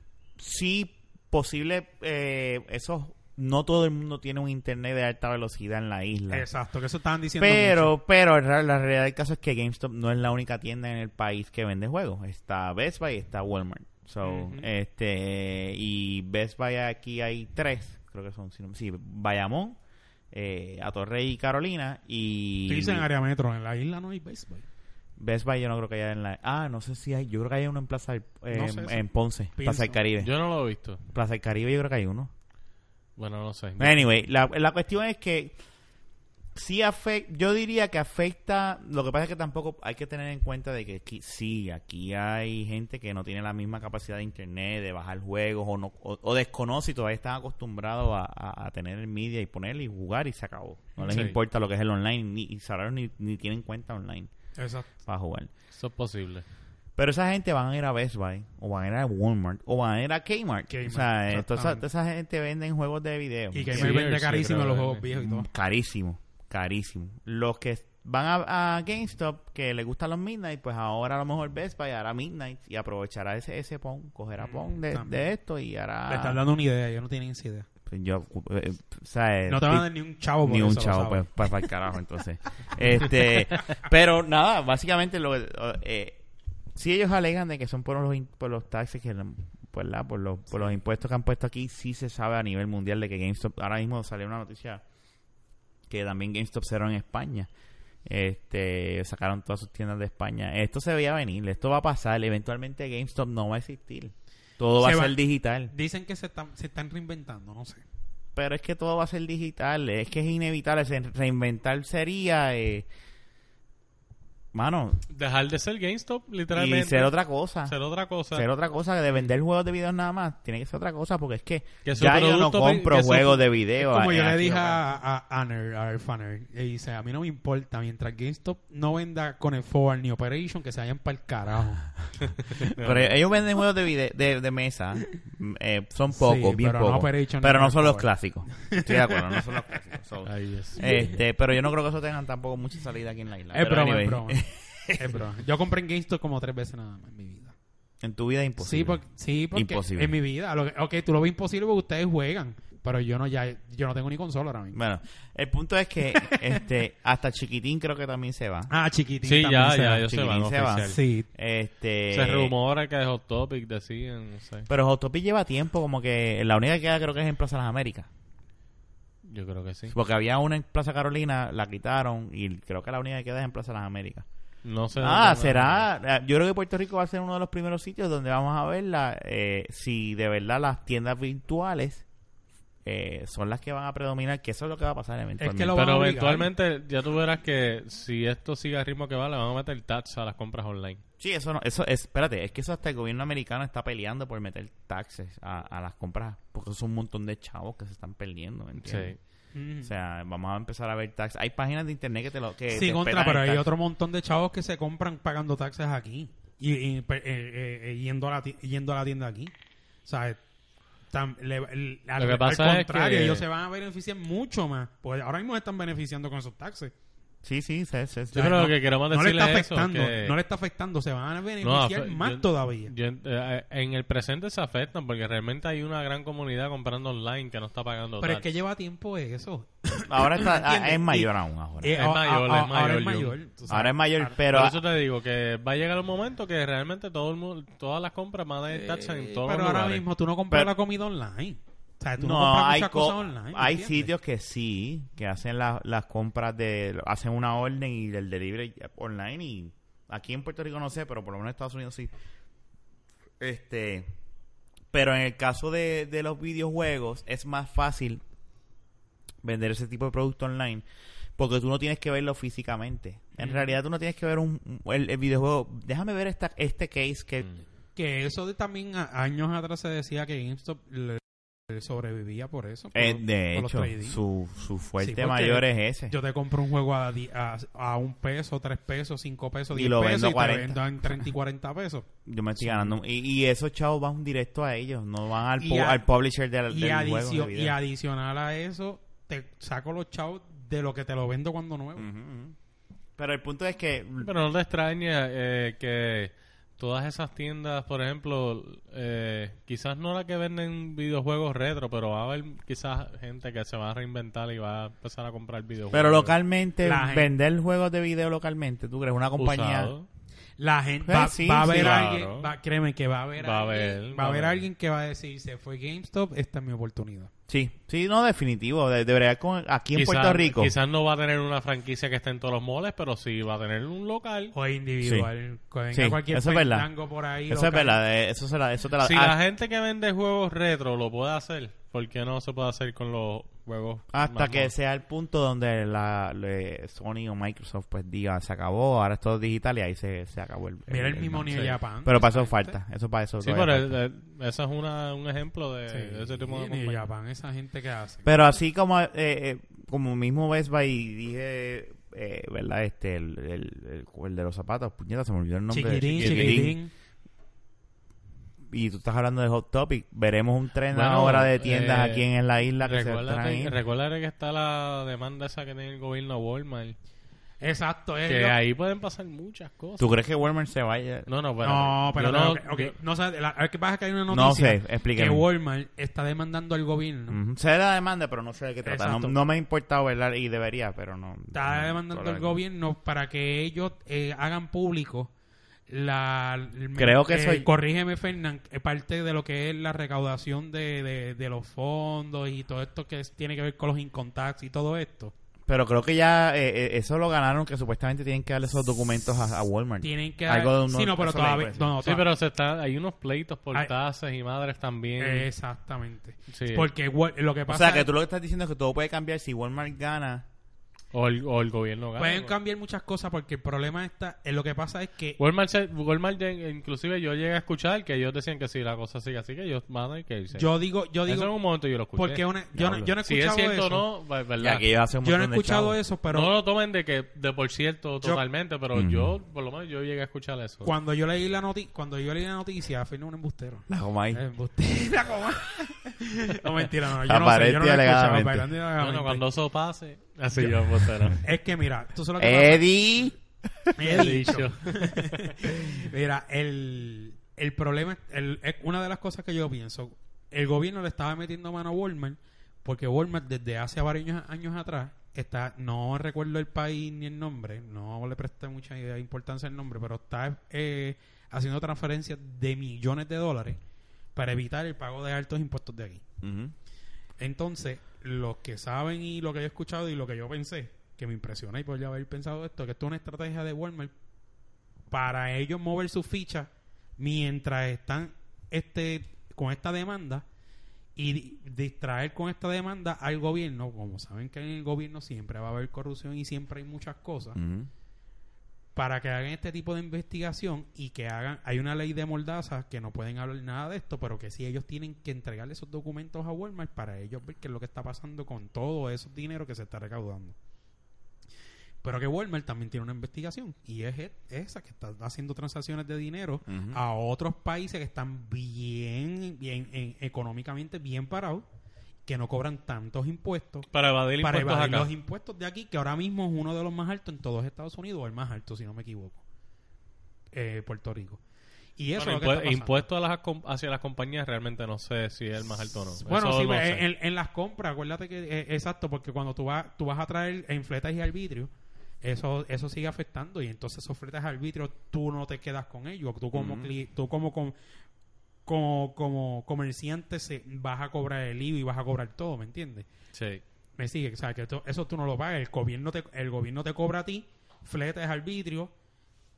sí posible eh, eso no todo el mundo tiene un internet de alta velocidad en la isla. Exacto, que eso estaban diciendo Pero, mucho. pero la realidad del caso es que GameStop no es la única tienda en el país que vende juegos. Está Best Buy y está Walmart. So, este, y Best Buy aquí hay tres, creo que son, si no- sí, Bayamón, eh, Atorrey y Carolina y Tú dices en área metro, en la isla no hay béisbol. Best Buy yo no creo que haya en la... Ah, no sé si hay, yo creo que hay uno en Plaza del- eh, No sé en, si- en Ponce, Plaza del Caribe. Yo no lo he visto. Plaza del Caribe yo creo que hay uno. Bueno, no sé. Anyway, la, la cuestión es que sí afecta, yo diría que afecta, lo que pasa es que tampoco hay que tener en cuenta de que aquí, sí, aquí hay gente que no tiene la misma capacidad de internet, de bajar juegos o no o, o desconoce y todavía están acostumbrados a, a- a tener el media y ponerle y jugar y se acabó. No les Sí. importa lo que es el online ni, y Salvador ni, ni tienen cuenta online Exacto. para jugar. Eso es posible. Pero esa gente van a ir a Best Buy, o van a ir a Walmart, o van a ir a Kmart. Kmart, o sea, eh, toda, esa, exactamente. toda esa gente venden juegos de video. Y Sí, me vende carísimo los juegos viejos y todo. Carísimo, carísimo. Los que van a, a GameStop, que les gustan los Midnight, pues ahora a lo mejor Best Buy hará Midnight y aprovechará ese, ese PON, cogerá PON de, también. de esto y hará... Le están dando una idea, yo no tienen esa idea. Yo, eh, eh, No te van a dar ni un chavo por ni un eso, chavo pues para el carajo entonces. Este pero nada básicamente lo eh, si ellos alegan de que son por los por los taxes que pues la por los por los impuestos que han puesto aquí sí se sabe a nivel mundial de que GameStop ahora mismo salió una noticia que también GameStop cerró en España. Este sacaron todas sus tiendas de España. Esto se veía venir esto va a pasar eventualmente GameStop no va a existir Todo va Se a ser digital. Dicen que se están, se están reinventando, no sé. Pero es que todo va a ser digital. Es que es inevitable. Reinventar sería... Eh, mano, Dejar de ser GameStop, y literalmente. ser otra cosa. Ser otra cosa. Ser otra cosa. De vender juegos de videos nada más. Tiene que ser otra cosa porque es que, Que ya yo no compro que juegos de video. Como yo le dije local. a, a Aner, a y dice, a mí no me importa, mientras GameStop no venda con el Forward ni Operation, que se vayan para el carajo. Pero ellos venden juegos de, vide- de, de mesa. eh, son pocos, Sí, bien pero no pocos. Operation pero no son los clásicos. Estoy de acuerdo, no son los clásicos. So, Ay, Dios. este, pero yo no creo que eso tengan tampoco mucha salida aquí en la isla. Es Pero broma, anyway, es broma. Es. Yo compré en GameStop como tres veces nada más en mi vida. En tu vida es imposible. Sí, porque, sí, porque Imposible. en mi vida. Lo que- ok, tú lo ves imposible porque ustedes juegan. Pero yo no ya yo no tengo ni consola ahora mismo. Bueno, el punto es que este hasta Chiquitín creo que también se va. Ah, chiquitín. Sí, también ya, se ya, va. se Chiquitín van se va. oficial. Sí. Este, Se rumora que Hot Topic decían, no sé. Pero Hot Topic lleva tiempo como que la única que queda creo que es en Plaza Las Américas. Yo creo que sí. Porque había una en Plaza Carolina, la quitaron y creo que la única que queda es en Plaza Las Américas. No sé. Ah, será. eh, Yo creo que Puerto Rico va a ser uno de los primeros sitios donde vamos a ver la, eh, si de verdad las tiendas virtuales eh, son las que van a predominar, que eso es lo que va a pasar eventualmente. lo van a Pero eventualmente ya tú verás que si esto sigue al ritmo que va, le van a meter tax a las compras online. Sí, eso no, eso es, espérate, es que eso hasta el gobierno americano está peleando por meter taxes a, a las compras, porque son un montón de chavos que se están perdiendo, ¿entiendes? Mm. O sea, vamos a empezar a ver taxes. Hay páginas de internet que te lo que Sí, te contra, pero hay otro montón de chavos que se compran pagando taxes aquí. Y, eh, eh, eh, yendo, a la ti- yendo a la tienda aquí. O sea, tam- le- el- al, Lo que al pasa es contrario, que- ellos se van a beneficiar mucho más. Pues ahora mismo se están beneficiando con esos taxes. Sí, sí, sí, sí, sí. Yo creo no- que queremos no le decirle está eso, afectando, que- no le está afectando, se van a No, beneficiar afe- más yo- todavía. yo- eh, en el presente se afectan porque realmente hay una gran comunidad comprando online que no está pagando Pero es que lleva tiempo eso. Ahora está, ah, es mayor aún ahora. Eh, Es mayor, a- es mayor, Ahora es yo. mayor. tú sabes. ahora es mayor, pero Por eso te digo que va a llegar un momento que realmente todo el mundo, todas las compras van a tax en Eh, todos pero los ahora lugares. mismo tú no compras Pero- la comida online. O sea, tú no, no, hay, cosas online. hay sitios que sí, que hacen la- las compras de, hacen una orden y el delivery online y aquí en Puerto Rico no sé, pero por lo menos en Estados Unidos sí. Este, pero en el caso de, de los videojuegos es más fácil vender ese tipo de producto online porque tú no tienes que verlo físicamente. En realidad tú no tienes que ver un, un- el, el videojuego. Déjame ver esta, este case que Mm. Que eso de también a- años atrás se decía que GameStop le, sobrevivía por eso. por eh, de por hecho su, su fuerte Sí, mayor es ese. Yo te compro un juego a, a, a un peso, tres pesos, cinco pesos, Y diez lo pesos vendo y te 40. vendo en 30 y 40 pesos. Yo me estoy ganando. Y, y esos chavos van directo a ellos, no van al, Y pu- a- al publisher del, Y, del juego. de y adicional a eso, te saco los chavos de lo que te lo vendo cuando nuevo. Pero el punto es que. Pero no te extraña eh, que todas esas tiendas, por ejemplo, eh, quizás no la que venden videojuegos retro, pero va a haber quizás gente que se va a reinventar y va a empezar a comprar videojuegos. Pero localmente, La gente- vender juegos de video localmente, ¿tú crees? Una compañía. Usado. La gente Pues va, sí, va a sí, haber claro. alguien, va- créeme que va a haber Va a alguien, haber, va a va a haber haber. alguien que va a decir, se fue GameStop, esta es mi oportunidad. Sí, sí, no, definitivo. De, de verdad, con, aquí en Quizás- Puerto Rico. Quizás no va a tener una franquicia que esté en todos los moles, pero sí va a tener un local. O individual. Que venga Sí, cualquier eso es por ahí. Eso es local. verdad, eh, eso, se la, eso te la Si ah, la gente que vende juegos retro lo puede hacer, ¿por qué no se puede hacer con los juegos? Hasta que sea el punto donde la, le- Sony o Microsoft pues diga, se acabó, ahora es todo digital y ahí se, se acabó el... Mira el, mismo avance. New Japan. Pero para eso falta, eso para eso Sí, pero eh, eso es una, un ejemplo de, Sí, de ese tipo de New. Japan, esa gente que hace. Pero así como eh, eh, como mismo Best Buy dije, eh, ¿verdad? Este, el, el, el, el de los zapatos, puñeta, se me olvidó el nombre. Chiquitín, Chiquitín. chiquitín. Y tú estás hablando de Hot Topic, veremos un tren Bueno, ahora de tiendas eh, aquí en la isla que se traen. recuérdate que está la demanda esa que tiene el gobierno Walmart. Exacto. es Que lo- ahí pueden pasar muchas cosas. ¿Tú crees que Walmart se vaya? No, no, pero No, pero no, ok, ok, no sé, la- a ver qué pasa que hay una No noticia sé, que explíqueme. Walmart está demandando al gobierno. Ujú. Sé de la demanda, pero no sé de qué trata. No, no me ha importado, ¿verdad? Y debería, pero no. Está no- demandando al gobierno para que ellos eh, hagan público la Creo que eh, eso- corrígeme Fernán parte de lo que es la recaudación de, de, de los fondos y todo esto que es- tiene que ver con los income tax y todo esto Pero creo que ya eh, eh, eso lo ganaron, que supuestamente tienen que darle esos documentos a, a Walmart. Tienen que... Algo de unos- sí, no, pero todavía... no, no, Sí, pero se está, hay unos pleitos por Ay. tasas y madres también. Exactamente. Sí. Porque lo que O pasa sea, que tú lo que estás diciendo es que todo puede cambiar si Walmart gana. O, el, o el gobierno gana. pueden cambiar muchas cosas porque el problema está... eh, lo que pasa es que... Walmart, se- Walmart inclusive yo llegué a escuchar que ellos decían que si la cosa sigue así, que ellos van a que irse. Yo digo... Yo Eso en digo... un momento yo lo escuché. Porque una- yo, no, Diablo. yo no he si es escuchado cierto eso. o no, va- Y verdad. aquí hace un Yo no he montón de escuchado chavos. eso, pero... no lo tomen de que de por cierto totalmente, pero Ujú. yo, por lo menos yo llegué a escuchar eso. Cuando yo leí la noti cuando yo leí la noticia, fue un embustero. La goma ahí. Embustera, como... no, mentira, no. Yo no sé, yo no lo he escuchado, alegadamente. aparente alegadamente. Bueno, cuando eso pase, así yo, pues, pero- Es que mira, tú sabes lo que pasa? Eddie. He dicho. dicho. Mira, el, el problema, el, es una de las cosas que yo pienso, el gobierno le estaba metiendo mano a Walmart porque Walmart desde hace varios años, años atrás está, no recuerdo el país ni el nombre, no le presté mucha importancia al nombre, pero está eh, haciendo transferencias de millones de dólares para evitar el pago de altos impuestos de aquí. Entonces, los que saben y lo que yo he escuchado y lo que yo pensé, que me impresiona y por ya haber pensado esto, que esto es una estrategia de Walmart para ellos mover sus fichas mientras están este con esta demanda y di- distraer con esta demanda al gobierno, como saben que en el gobierno siempre va a haber corrupción y siempre hay muchas cosas. Para que hagan este tipo de investigación y que hagan, hay una ley de mordaza que no pueden hablar nada de esto, pero que sí ellos tienen que entregarle esos documentos a Walmart para ellos ver qué es lo que está pasando con todo esos dinero que se está recaudando. Pero que Walmart también tiene una investigación y es e- esa que está haciendo transacciones de dinero a otros países que están bien, bien en- económicamente bien parados, que no cobran tantos impuestos Para evadir para impuestos evadir acá. los impuestos de aquí, que ahora mismo es uno de los más altos en todos Estados Unidos, o el más alto, si no me equivoco. Eh, Puerto Rico. Y eso Bueno, es lo que impue- está pasando. impuestos a las com- hacia las compañías realmente no sé si es el más alto o no. Bueno, Eso sí, no pues, en, en las compras, acuérdate que eh, exacto, porque cuando tú vas, tú vas a traer en fletas y arbitrio, eso, eso sigue afectando y entonces esos fletas y arbitrio tú no te quedas con ellos, tú como cli- tú como, com- como como comerciante se, vas a cobrar el IVA y vas a cobrar todo, ¿me entiendes? Sí. Me sigue, o sea, que esto- eso tú no lo pagas. El gobierno te, el gobierno te cobra a ti fletes, arbitrio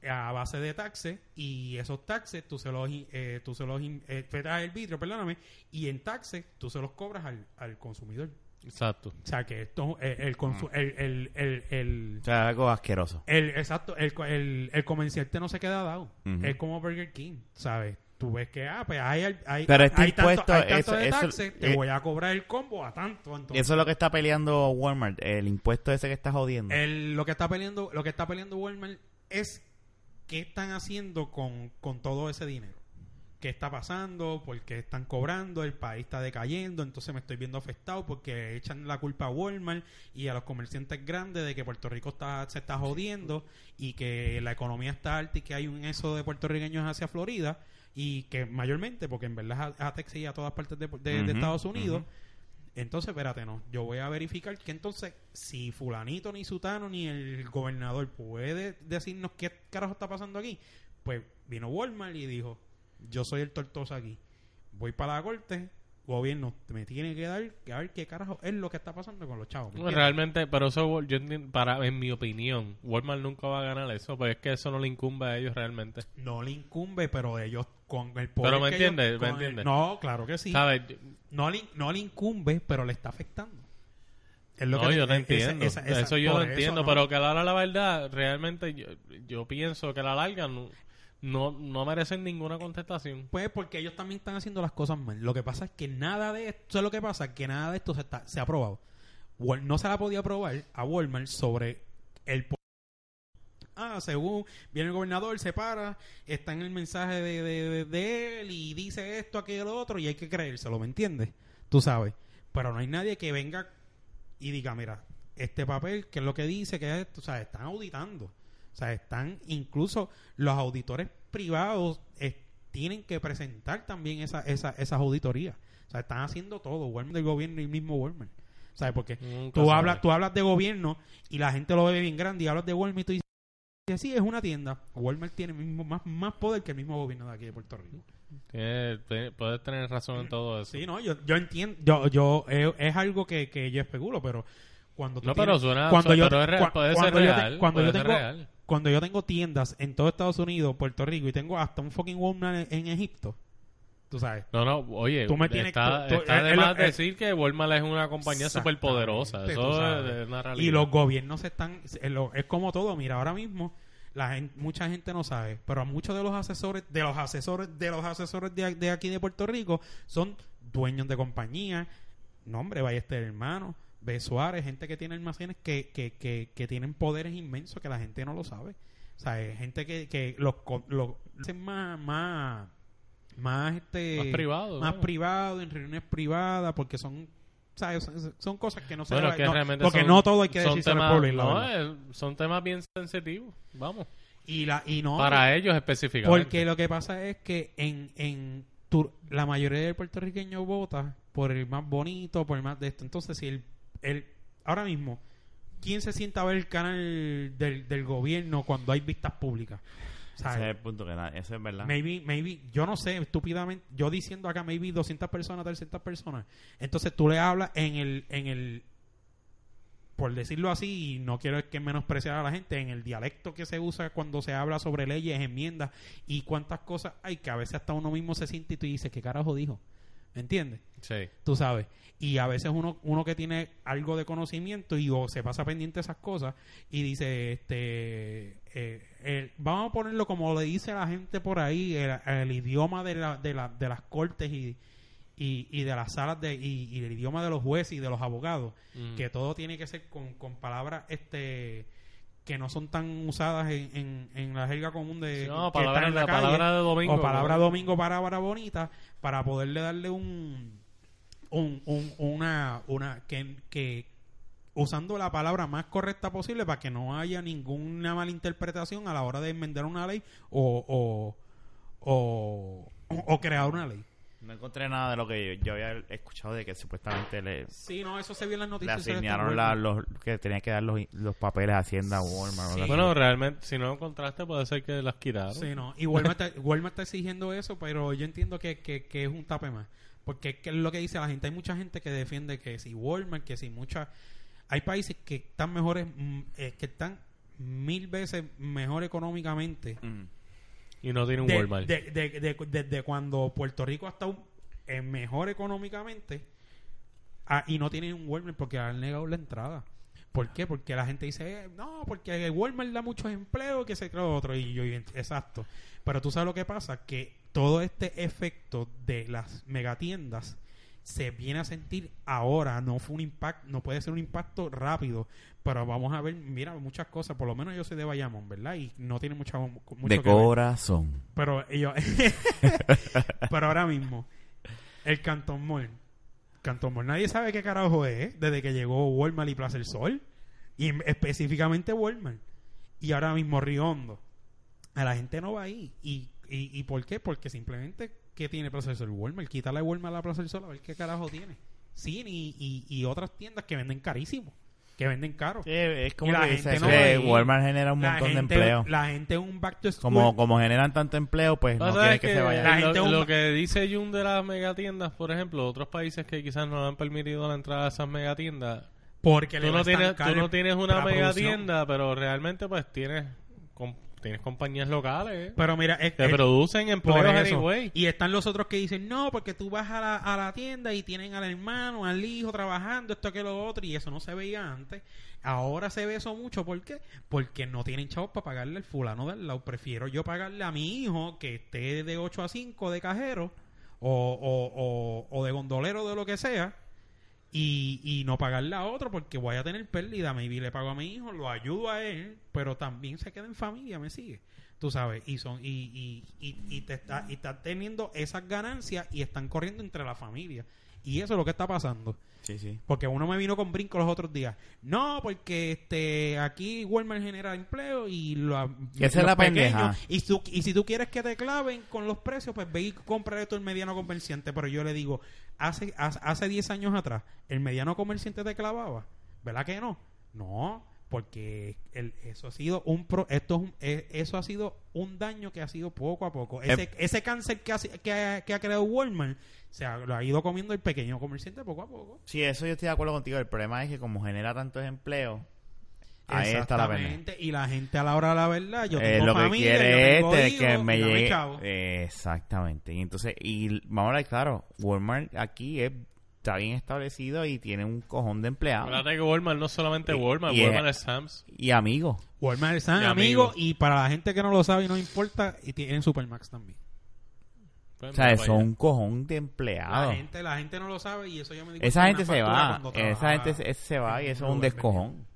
a base de taxes y esos taxes tú se los, eh, tú se los eh, fletes, arbitrio, perdóname, y en taxes tú se los cobras al, al consumidor. Exacto. O sea, que esto, eh, el, consu- Mm. el, el, el, el, O sea, algo asqueroso. el- exacto, el, el, el comerciante no se queda dado. Ujú. Es como Burger King, ¿sabes? Tú ves que, ah, pues hay, hay, Pero este hay tanto, hay tanto eso- de eso- taxes, te eh, voy a cobrar el combo a tanto. Entonces, Eso es lo que está peleando Walmart, el impuesto ese que está jodiendo. El- lo que está peleando lo que está peleando Walmart es qué están haciendo con, con todo ese dinero qué está pasando por qué están cobrando el país está decayendo entonces me estoy viendo afectado porque echan la culpa a Walmart y a los comerciantes grandes de que Puerto Rico está se está jodiendo y que la economía está alta y que hay un eso de puertorriqueños hacia Florida y que mayormente porque en verdad a, a Texas y a todas partes de, de- de Ujú, Estados Unidos entonces, espérate, no. Yo voy a verificar que entonces, si fulanito, ni sutano, ni el gobernador puede decirnos qué carajo está pasando aquí, pues vino Walmart y dijo, yo soy el tortoso aquí. Voy para la corte, gobierno me tiene que dar, a ver qué carajo es lo que está pasando con los chavos. ¿me Bueno, entiendes? realmente, pero eso yo para, en mi opinión, Walmart nunca va a ganar eso, pues es que eso no le incumbe a ellos realmente. No le incumbe, pero ellos con el poder Pero me que ellos- entiendes, me entiendes. No, claro que sí. ¿Sabes? No le, no le incumbe, pero le está afectando. Es lo no, que- yo te entiendo. esa- esa- eso yo lo entiendo, no. pero que a la hora de la verdad, realmente yo, yo pienso que a la larga no, no, no merecen ninguna contestación. Pues porque ellos también están haciendo las cosas mal. Lo que pasa es que nada de esto, es lo que pasa, que nada de esto se, está, se ha aprobado. Wal- no se la podía aprobar a Walmart sobre el... Ah, según viene el gobernador, se para, está en el mensaje de, de- él y dice esto, aquello, lo otro, y hay que creérselo, ¿me entiendes? Tú sabes. Pero no hay nadie que venga y diga, mira, este papel, ¿qué es lo que dice? que es esto? O sea, están auditando. O sea, están incluso los auditores privados eh, tienen que presentar también esa, esa, esas auditorías. O sea, están haciendo todo, Walmart del gobierno y el mismo Walmart. ¿Sabes? Porque Nunca tú hablas, tú hablas de gobierno y la gente lo ve bien grande y hablas de Walmart y tú dices, sí, es una tienda. Walmart tiene mismo, más, más poder que el mismo gobierno de aquí de Puerto Rico. Puedes tener razón en todo eso. Sí, no, yo, yo entiendo, yo, yo, eh, es algo que, que yo especulo, pero cuando tú No, tienes- pero suena- cuando yo, cuando yo tengo real. Cuando yo tengo tiendas en todo Estados Unidos, Puerto Rico y tengo hasta un fucking Walmart en, en Egipto, tú sabes. No, no, oye, Tú me tienes- está, tú- tú- está eh, de más eh, decir que Walmart es una compañía súper poderosa. Eso es, es una realidad. Y los gobiernos están es, como todo, mira, ahora mismo la gen- mucha gente no sabe, pero muchos de los asesores de los asesores de los asesores de, de aquí de Puerto Rico son dueños de compañía, no hombre, Ballester hermano, Suárez, gente que tiene almacenes que, que, que, que tienen poderes inmensos que la gente no lo sabe. O sea, es gente que, que los, los hacen más, más, más, este, Más privado, más ¿no? privado, en reuniones privadas, porque son, ¿sabes? Son, cosas que no se Bueno, es que no- realmente porque son- no todo hay que decirse al la no, eh, son temas bien sensitivos, vamos. Y, la, y no, para ellos específicamente. porque lo que pasa es que en, en tu- la mayoría del puertorriqueño vota por el más bonito, por el más de esto. Entonces, si el, el ahora mismo, ¿quién se sienta a ver el canal del, del gobierno cuando hay vistas públicas? Ese es el punto que na- eso es verdad. Maybe, maybe, yo no sé, estúpidamente, yo diciendo acá, maybe 200 personas, 300 personas. Entonces tú le hablas en el, en el, por decirlo así, y no quiero que menospreciar a la gente, en el dialecto que se usa cuando se habla sobre leyes, enmiendas y cuántas cosas hay que a veces hasta uno mismo se siente y tú dices, ¿qué carajo dijo? ¿Me entiendes? Sí. tú sabes. Y a veces uno, uno que tiene algo de conocimiento y o se pasa pendiente de esas cosas y dice, este, eh, el- vamos a ponerlo como le dice la gente por ahí, el, el idioma de, la, de, la, de las cortes y, y, y de las salas de, y, y el idioma de los jueces y de los abogados, Mm. que todo tiene que ser con, con palabras, este que no son tan usadas en, en, en la jerga común de no, palabra- en la la calle, palabra de domingo, o palabra ¿no? domingo para para bonita para poderle darle un un, un- una una que, que usando la palabra más correcta posible para que no haya ninguna malinterpretación a la hora de enmendar una ley o o, o, o crear una ley. Encontré nada de lo que yo, yo había escuchado de que supuestamente le, Sí, no, eso se vio en las le noticias. se asignaron la- los que tenía que dar los, los papeles a Hacienda o Walmart. o. Bueno, realmente, si no lo encontraste, puede ser que las quitaron. Sí, no. Y Walmart está, Walmart está exigiendo eso, pero yo entiendo que, que, que es un tape más. Porque es que es lo que dice la gente. Hay mucha gente que defiende que si Walmart, que si muchas... Hay países que están mejores, mm, eh, que están mil veces mejor económicamente. Mm. Y no tiene un de- Walmart. de- de- de- Desde cuando Puerto Rico ha estado eh, mejor económicamente ah, y no tienen un Walmart porque han negado la entrada. ¿Por qué? Porque la gente dice, eh, no, porque el Walmart da muchos empleos, que se crea otro. Y yo, exacto. Pero tú sabes lo que pasa, que todo este efecto de las megatiendas se viene a sentir ahora, no fue un impacto, no puede ser un impacto rápido, pero vamos a ver, mira, muchas cosas, por lo menos yo soy de Bayamón, ¿verdad? Y no tiene mucha, mucho De que ver. corazón. Pero ellos Pero ahora mismo, el Cantón Mall. Cantón Mall, nadie sabe qué carajo es desde que llegó Walmart y Plaza Sol. Y específicamente Walmart. Y ahora mismo Riondo. A la gente no va ahí. ¿Y, y, y por qué? Porque simplemente, ¿qué tiene Plaza del Sol? Walmart. Quítale Walmart a la Plaza del Sol a ver qué carajo tiene. Sí, y, y, y otras tiendas que venden carísimo. Que venden caro. Sí, es como Y la que gente dice, no que. Walmart genera un La montón de empleo. La gente un back to school. Como, como generan tanto empleo, pues no quieren que, que se vayan. La lo, gente un- lo que dice Jun de las megatiendas, por ejemplo, otros países que quizás no han permitido la entrada a esas megatiendas, Porque le tú va no, tienes, tú no tienes una megatienda, pero realmente pues tienes tienes compañías locales Pero mira, es, que producen empleos anyway. Y están los otros que dicen, no, porque tú vas a la, a la tienda y tienen al hermano, al hijo trabajando, esto que lo otro, y eso no se veía antes. Ahora se ve eso mucho, ¿por qué? Porque no tienen chavos para pagarle al fulano del lado. Prefiero yo pagarle a mi hijo que esté de 8 a 5 de cajero o, o, o, o de gondolero de lo que sea y, y no pagarle a otro porque voy a tener pérdida. Maybe le pago a mi hijo, lo ayudo a él, pero también se queda en familia, me sigue. Tú sabes, y son y, y, y, y te está, y está teniendo esas ganancias y están corriendo entre la familia. Y eso es lo que está pasando. Sí, sí. Porque uno me vino con brinco los otros días. No, porque este aquí Walmart genera empleo y lo, Que esa es la pendeja. Y, tú- y si tú quieres que te claven con los precios, pues ve y compra esto el mediano comerciante. Pero yo le digo, hace, hace, hace 10 años atrás, el mediano comerciante te clavaba. ¿Verdad que no? No. Porque el- eso ha sido un pro- esto es un- eh, eso ha sido un daño que ha sido poco a poco. Ese, Eh. ese cáncer que ha, que, ha, que ha creado Walmart se ha, lo ha ido comiendo el pequeño comerciante poco a poco. Sí, eso yo estoy de acuerdo contigo. El problema es que como genera tantos empleos, ahí está la. Exactamente. Y la gente a la hora de la verdad, yo Eh, tengo que familia, quiere yo tengo este que me llegue. Eh, exactamente y entonces y vamos a ver claro Walmart aquí es, está bien establecido y tiene un cojón de empleados Acuérdate que Walmart no solamente Y- Walmart, y Walmart es- es Sam's. y amigos Walmart es San Y amigo amigos. y para la gente que no lo sabe y no importa, y tienen Supermax también. Pues, o sea son un cojón de La empleados gente, la gente no lo sabe y eso yo me di esa gente en se va cuando esa gente se, se va y eso es un descojón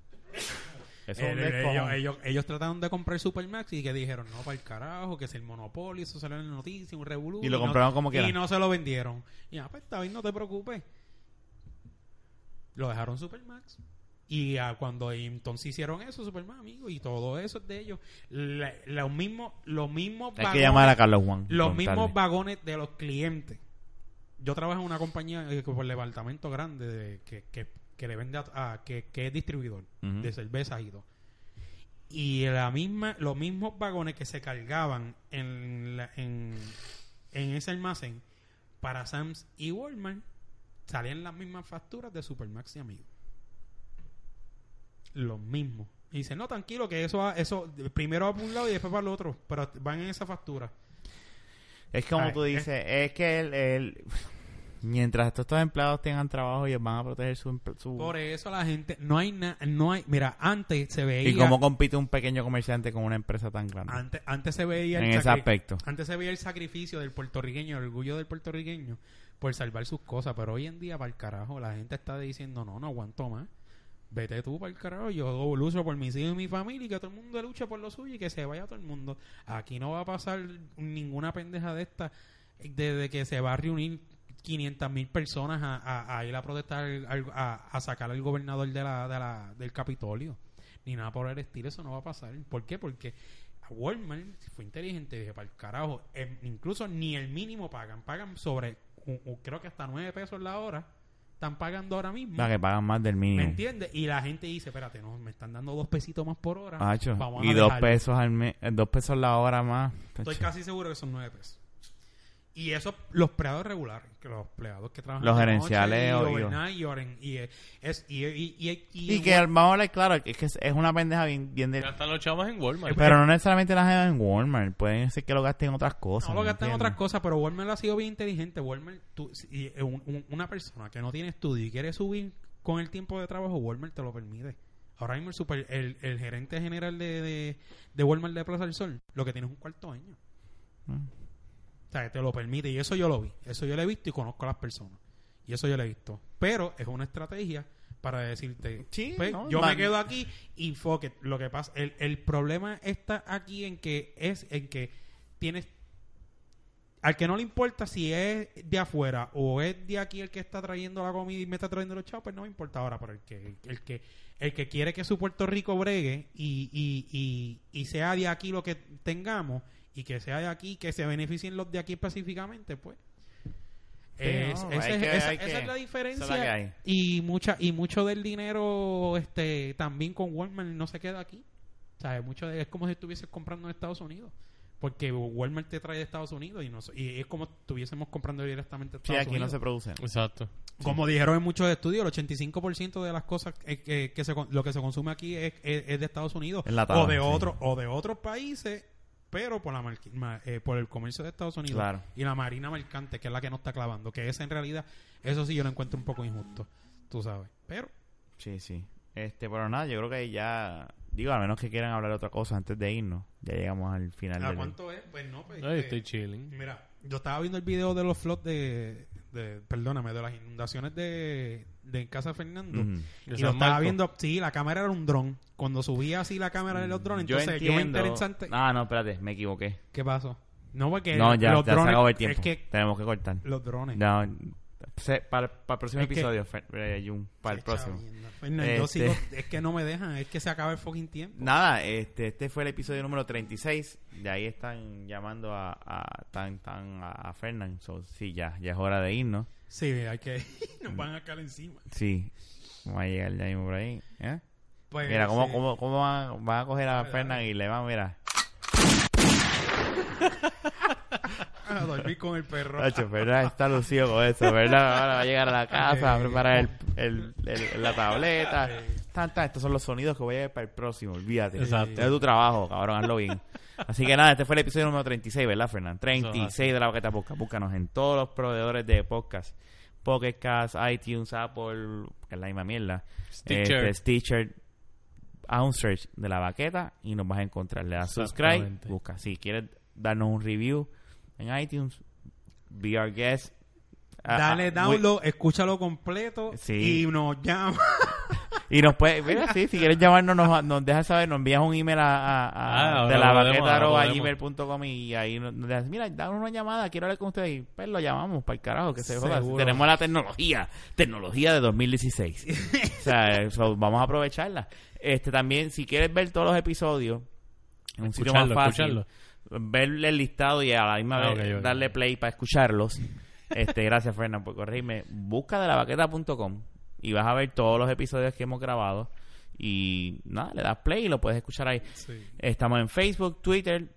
eso es un Eh, eh, ellos, ellos, ellos trataron de comprar Supermax y que dijeron, no, para el carajo, que es el monopolio, eso salió en la noticia, un revolú. Y lo no- compraron como quiera. Y no se lo vendieron. Y ah, pues está bien, no te preocupes. Lo dejaron Supermax. Y ah, cuando entonces hicieron eso, Supermax, amigo, y todo eso es de ellos. La- Los mismos, los mismos hay que llamar a Carlos Juan los contarle. mismos vagones de los clientes. Yo trabajo en una compañía eh, por departamento grande de- que, que, que le vende a, a- que, que es distribuidor de cervezas y todo. Y la misma, los mismos vagones que se cargaban en, la- en, en ese almacén para Sam's y Walmart salían las mismas facturas de Supermax y Amigos. Los mismos. Y dice, no, tranquilo, que eso, eso primero va para un lado y después para el otro, pero van en esa factura. Es como Ay, tú es- dices, es, que el, el- mientras estos, estos empleados tengan trabajo, ellos van a proteger su... su- Por eso la gente, no hay nada, no hay, mira, antes se veía, ¿Y cómo compite un pequeño comerciante con una empresa tan grande? antes, antes se veía en el ese aspecto. Antes se veía el sacrificio del puertorriqueño, el orgullo del puertorriqueño por salvar sus cosas, pero hoy en día para el carajo la gente está diciendo, no, no aguanto más. Vete tú para el carajo, yo lucho por mis hijos y mi familia y que todo el mundo luche por lo suyo y que se vaya todo el mundo. Aquí no va a pasar ninguna pendeja de esta desde que se va a reunir 500 mil personas a, a- a ir a protestar, a, sacar al gobernador de la, de la- del Capitolio. Ni nada por el estilo, eso no va a pasar. ¿Por qué? Porque Walmart fue inteligente, dije, para el carajo, em, incluso ni el mínimo pagan, pagan sobre, creo que hasta 9 pesos la hora, están pagando ahora mismo. Para que pagan más del ¿Me mínimo. entiendes? Y la gente dice, espérate, no, me están dando dos pesitos más por hora. Hacho, Vamos a y dos dejarlo". pesos al mes, eh, dos pesos la hora más. Estoy casi seguro que son nueve pesos. Y eso, los empleados regulares, que los empleados que trabajan Los gerenciales noche y o- overnight y, oren- y, es, y, y, y, y- Y que vamos a hablar claro, que es que es es una pendeja bien, bien de... Ya están los chavos en Walmart. Pero no necesariamente las en Walmart, pueden ser que lo gasten en otras cosas. no lo ¿me gastan en otras cosas, pero Walmart ha sido bien inteligente. Walmart, tú- si- eh, un- un- una persona que no tiene estudio y quiere subir con el tiempo de trabajo, Walmart te lo permite. Ahora mismo el, super- el, el gerente general de, de, de Walmart de Plaza del Sol, lo que tiene es un cuarto año. Mm. O sea, que te lo permite. Y eso yo lo vi. Eso yo lo he visto y conozco a las personas. Y eso yo lo he visto. Pero es una estrategia para decirte, Sí, pues, no, yo man. me quedo aquí y fuck. Lo que pasa, el, el problema está aquí en que es en que tienes al que no le importa si es de afuera o es de aquí el que está trayendo la comida y me está trayendo los chavos, pues no me importa ahora, pero el que, el que, el que quiere que su Puerto Rico bregue y, y, y, y sea de aquí lo que tengamos y que sea de aquí, que se beneficien los de aquí específicamente, pues. Es- no, esa, hay es, que- esa- hay esa que- es la diferencia es la que hay. y mucha y mucho del dinero este también con Walmart no se queda aquí o sea, mucho de- es como si estuvieses comprando en Estados Unidos porque Walmart te trae de Estados Unidos y, no, y es como si estuviésemos comprando directamente de Sí, Estados aquí no se producen. Exacto. como dijeron en muchos estudios, el 85% de las cosas eh, que, que se, con- lo que se consume aquí es, es- es de Estados Unidos o de sí. otros o de otros países, pero por la ma- eh, por el comercio de Estados Unidos Claro. y la marina mercante, que es la que nos está clavando, que esa en realidad eso sí yo lo encuentro un poco injusto, tú sabes. Pero Sí, sí. Este, pero nada, yo creo que ya... Digo, a menos que quieran hablar de otra cosa antes de irnos. Ya llegamos al final ¿a del... cuánto es? Pues no, pues, Ay, este, estoy chilling. Mira, yo estaba viendo el video de los floods de, de perdóname, de las inundaciones de, de Casa Fernando. Y lo estaba viendo, sí, la cámara era un dron. Cuando subía así la cámara de los drones, Yo entonces yo, interesante. Ah, no, espérate, me equivoqué. ¿Qué pasó? No, porque No, ya, los ya drones, se acabó el tiempo. Es que Tenemos que cortar. los drones. No, se- para, para el próximo Es que- episodio, Fer- eh, Jun, para el próximo. Fernan, yo Este- sigo, es que no me dejan, es que se acaba el fucking tiempo. Nada, este, este fue el episodio número 36. De ahí están llamando a, a, tan, tan a, a Fernán. So, sí, ya, ya es hora de irnos. Sí, hay que nos van a caer encima. Sí, vamos a llegar ya mismo por ahí. ¿eh? Pues, Mira, ¿cómo, sí. cómo, cómo van, van a coger a Fernan y le van, mira. A dormir con el perro. Nacho, ¿verdad? Está lucido con eso, ¿verdad? Ahora va a llegar a la casa, a preparar el, el- el- la tableta. Tan, tan, estos son los sonidos que voy a ver para el próximo, olvídate. Exacto. Este es tu trabajo, cabrón, hazlo bien. Así que nada, este fue el episodio número 36, ¿verdad, Fernán? 36 de la Baqueta Podcast. Búscanos en todos los proveedores de podcast. Pocket Cast, iTunes, Apple, que es la misma mierda. Stitcher. Este, Stitcher. Haz un search de la baqueta y nos vas a encontrar. Le das subscribe, busca. Si quieres darnos un review en iTunes, be our guest. Ah, Dale ah, download, escúchalo completo Sí. y nos llama. Y nos puedes, mira, sí, si quieres llamarnos, nos, nos dejas saber, nos envías un email a, a- a- Ah, de la baqueta y ahí nos, nos dejas, mira, dame una llamada, quiero hablar con ustedes y pues lo llamamos para el carajo, que se joda. Tenemos la tecnología, tecnología de 2016. o sea, eso, vamos a aprovecharla. Este también, si quieres ver todos los episodios, en un sitio más fácil, escucharlo. Ver el listado y a la misma Ah, vez darle play para escucharlos. Este, gracias Fernando por corregirme. Busca de la baqueta.com y vas a ver todos los episodios que hemos grabado y nada, le das play y lo puedes escuchar ahí. Estamos en Facebook, Twitter,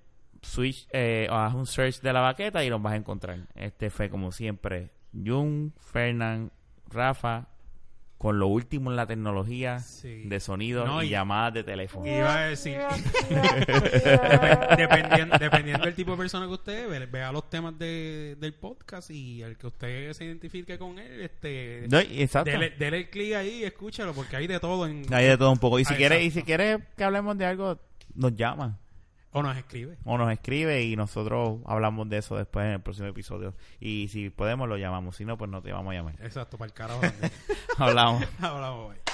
Switch, eh, haz un search de la baqueta y los vas a encontrar. Este fue como siempre Jun, Fernán, Rafa con lo último en la tecnología Sí. de sonido No, y, y- llamadas de teléfono. Iba a decir. Depen- dependiendo, dependiendo del tipo de persona que usted ve, vea los temas de, del podcast y el que usted se identifique con él, este. No, exacto. Dele, dele el clic ahí y escúchalo, porque hay de todo en. Hay de todo un poco. Y si Ah, quieres, y si quieres que hablemos de algo, nos llama O nos escribe. o nos escribe y nosotros hablamos de eso después en el próximo episodio. Y si podemos lo llamamos, si no pues no te vamos a llamar. Exacto, para el carajo. Hablamos. Hablamos hoy.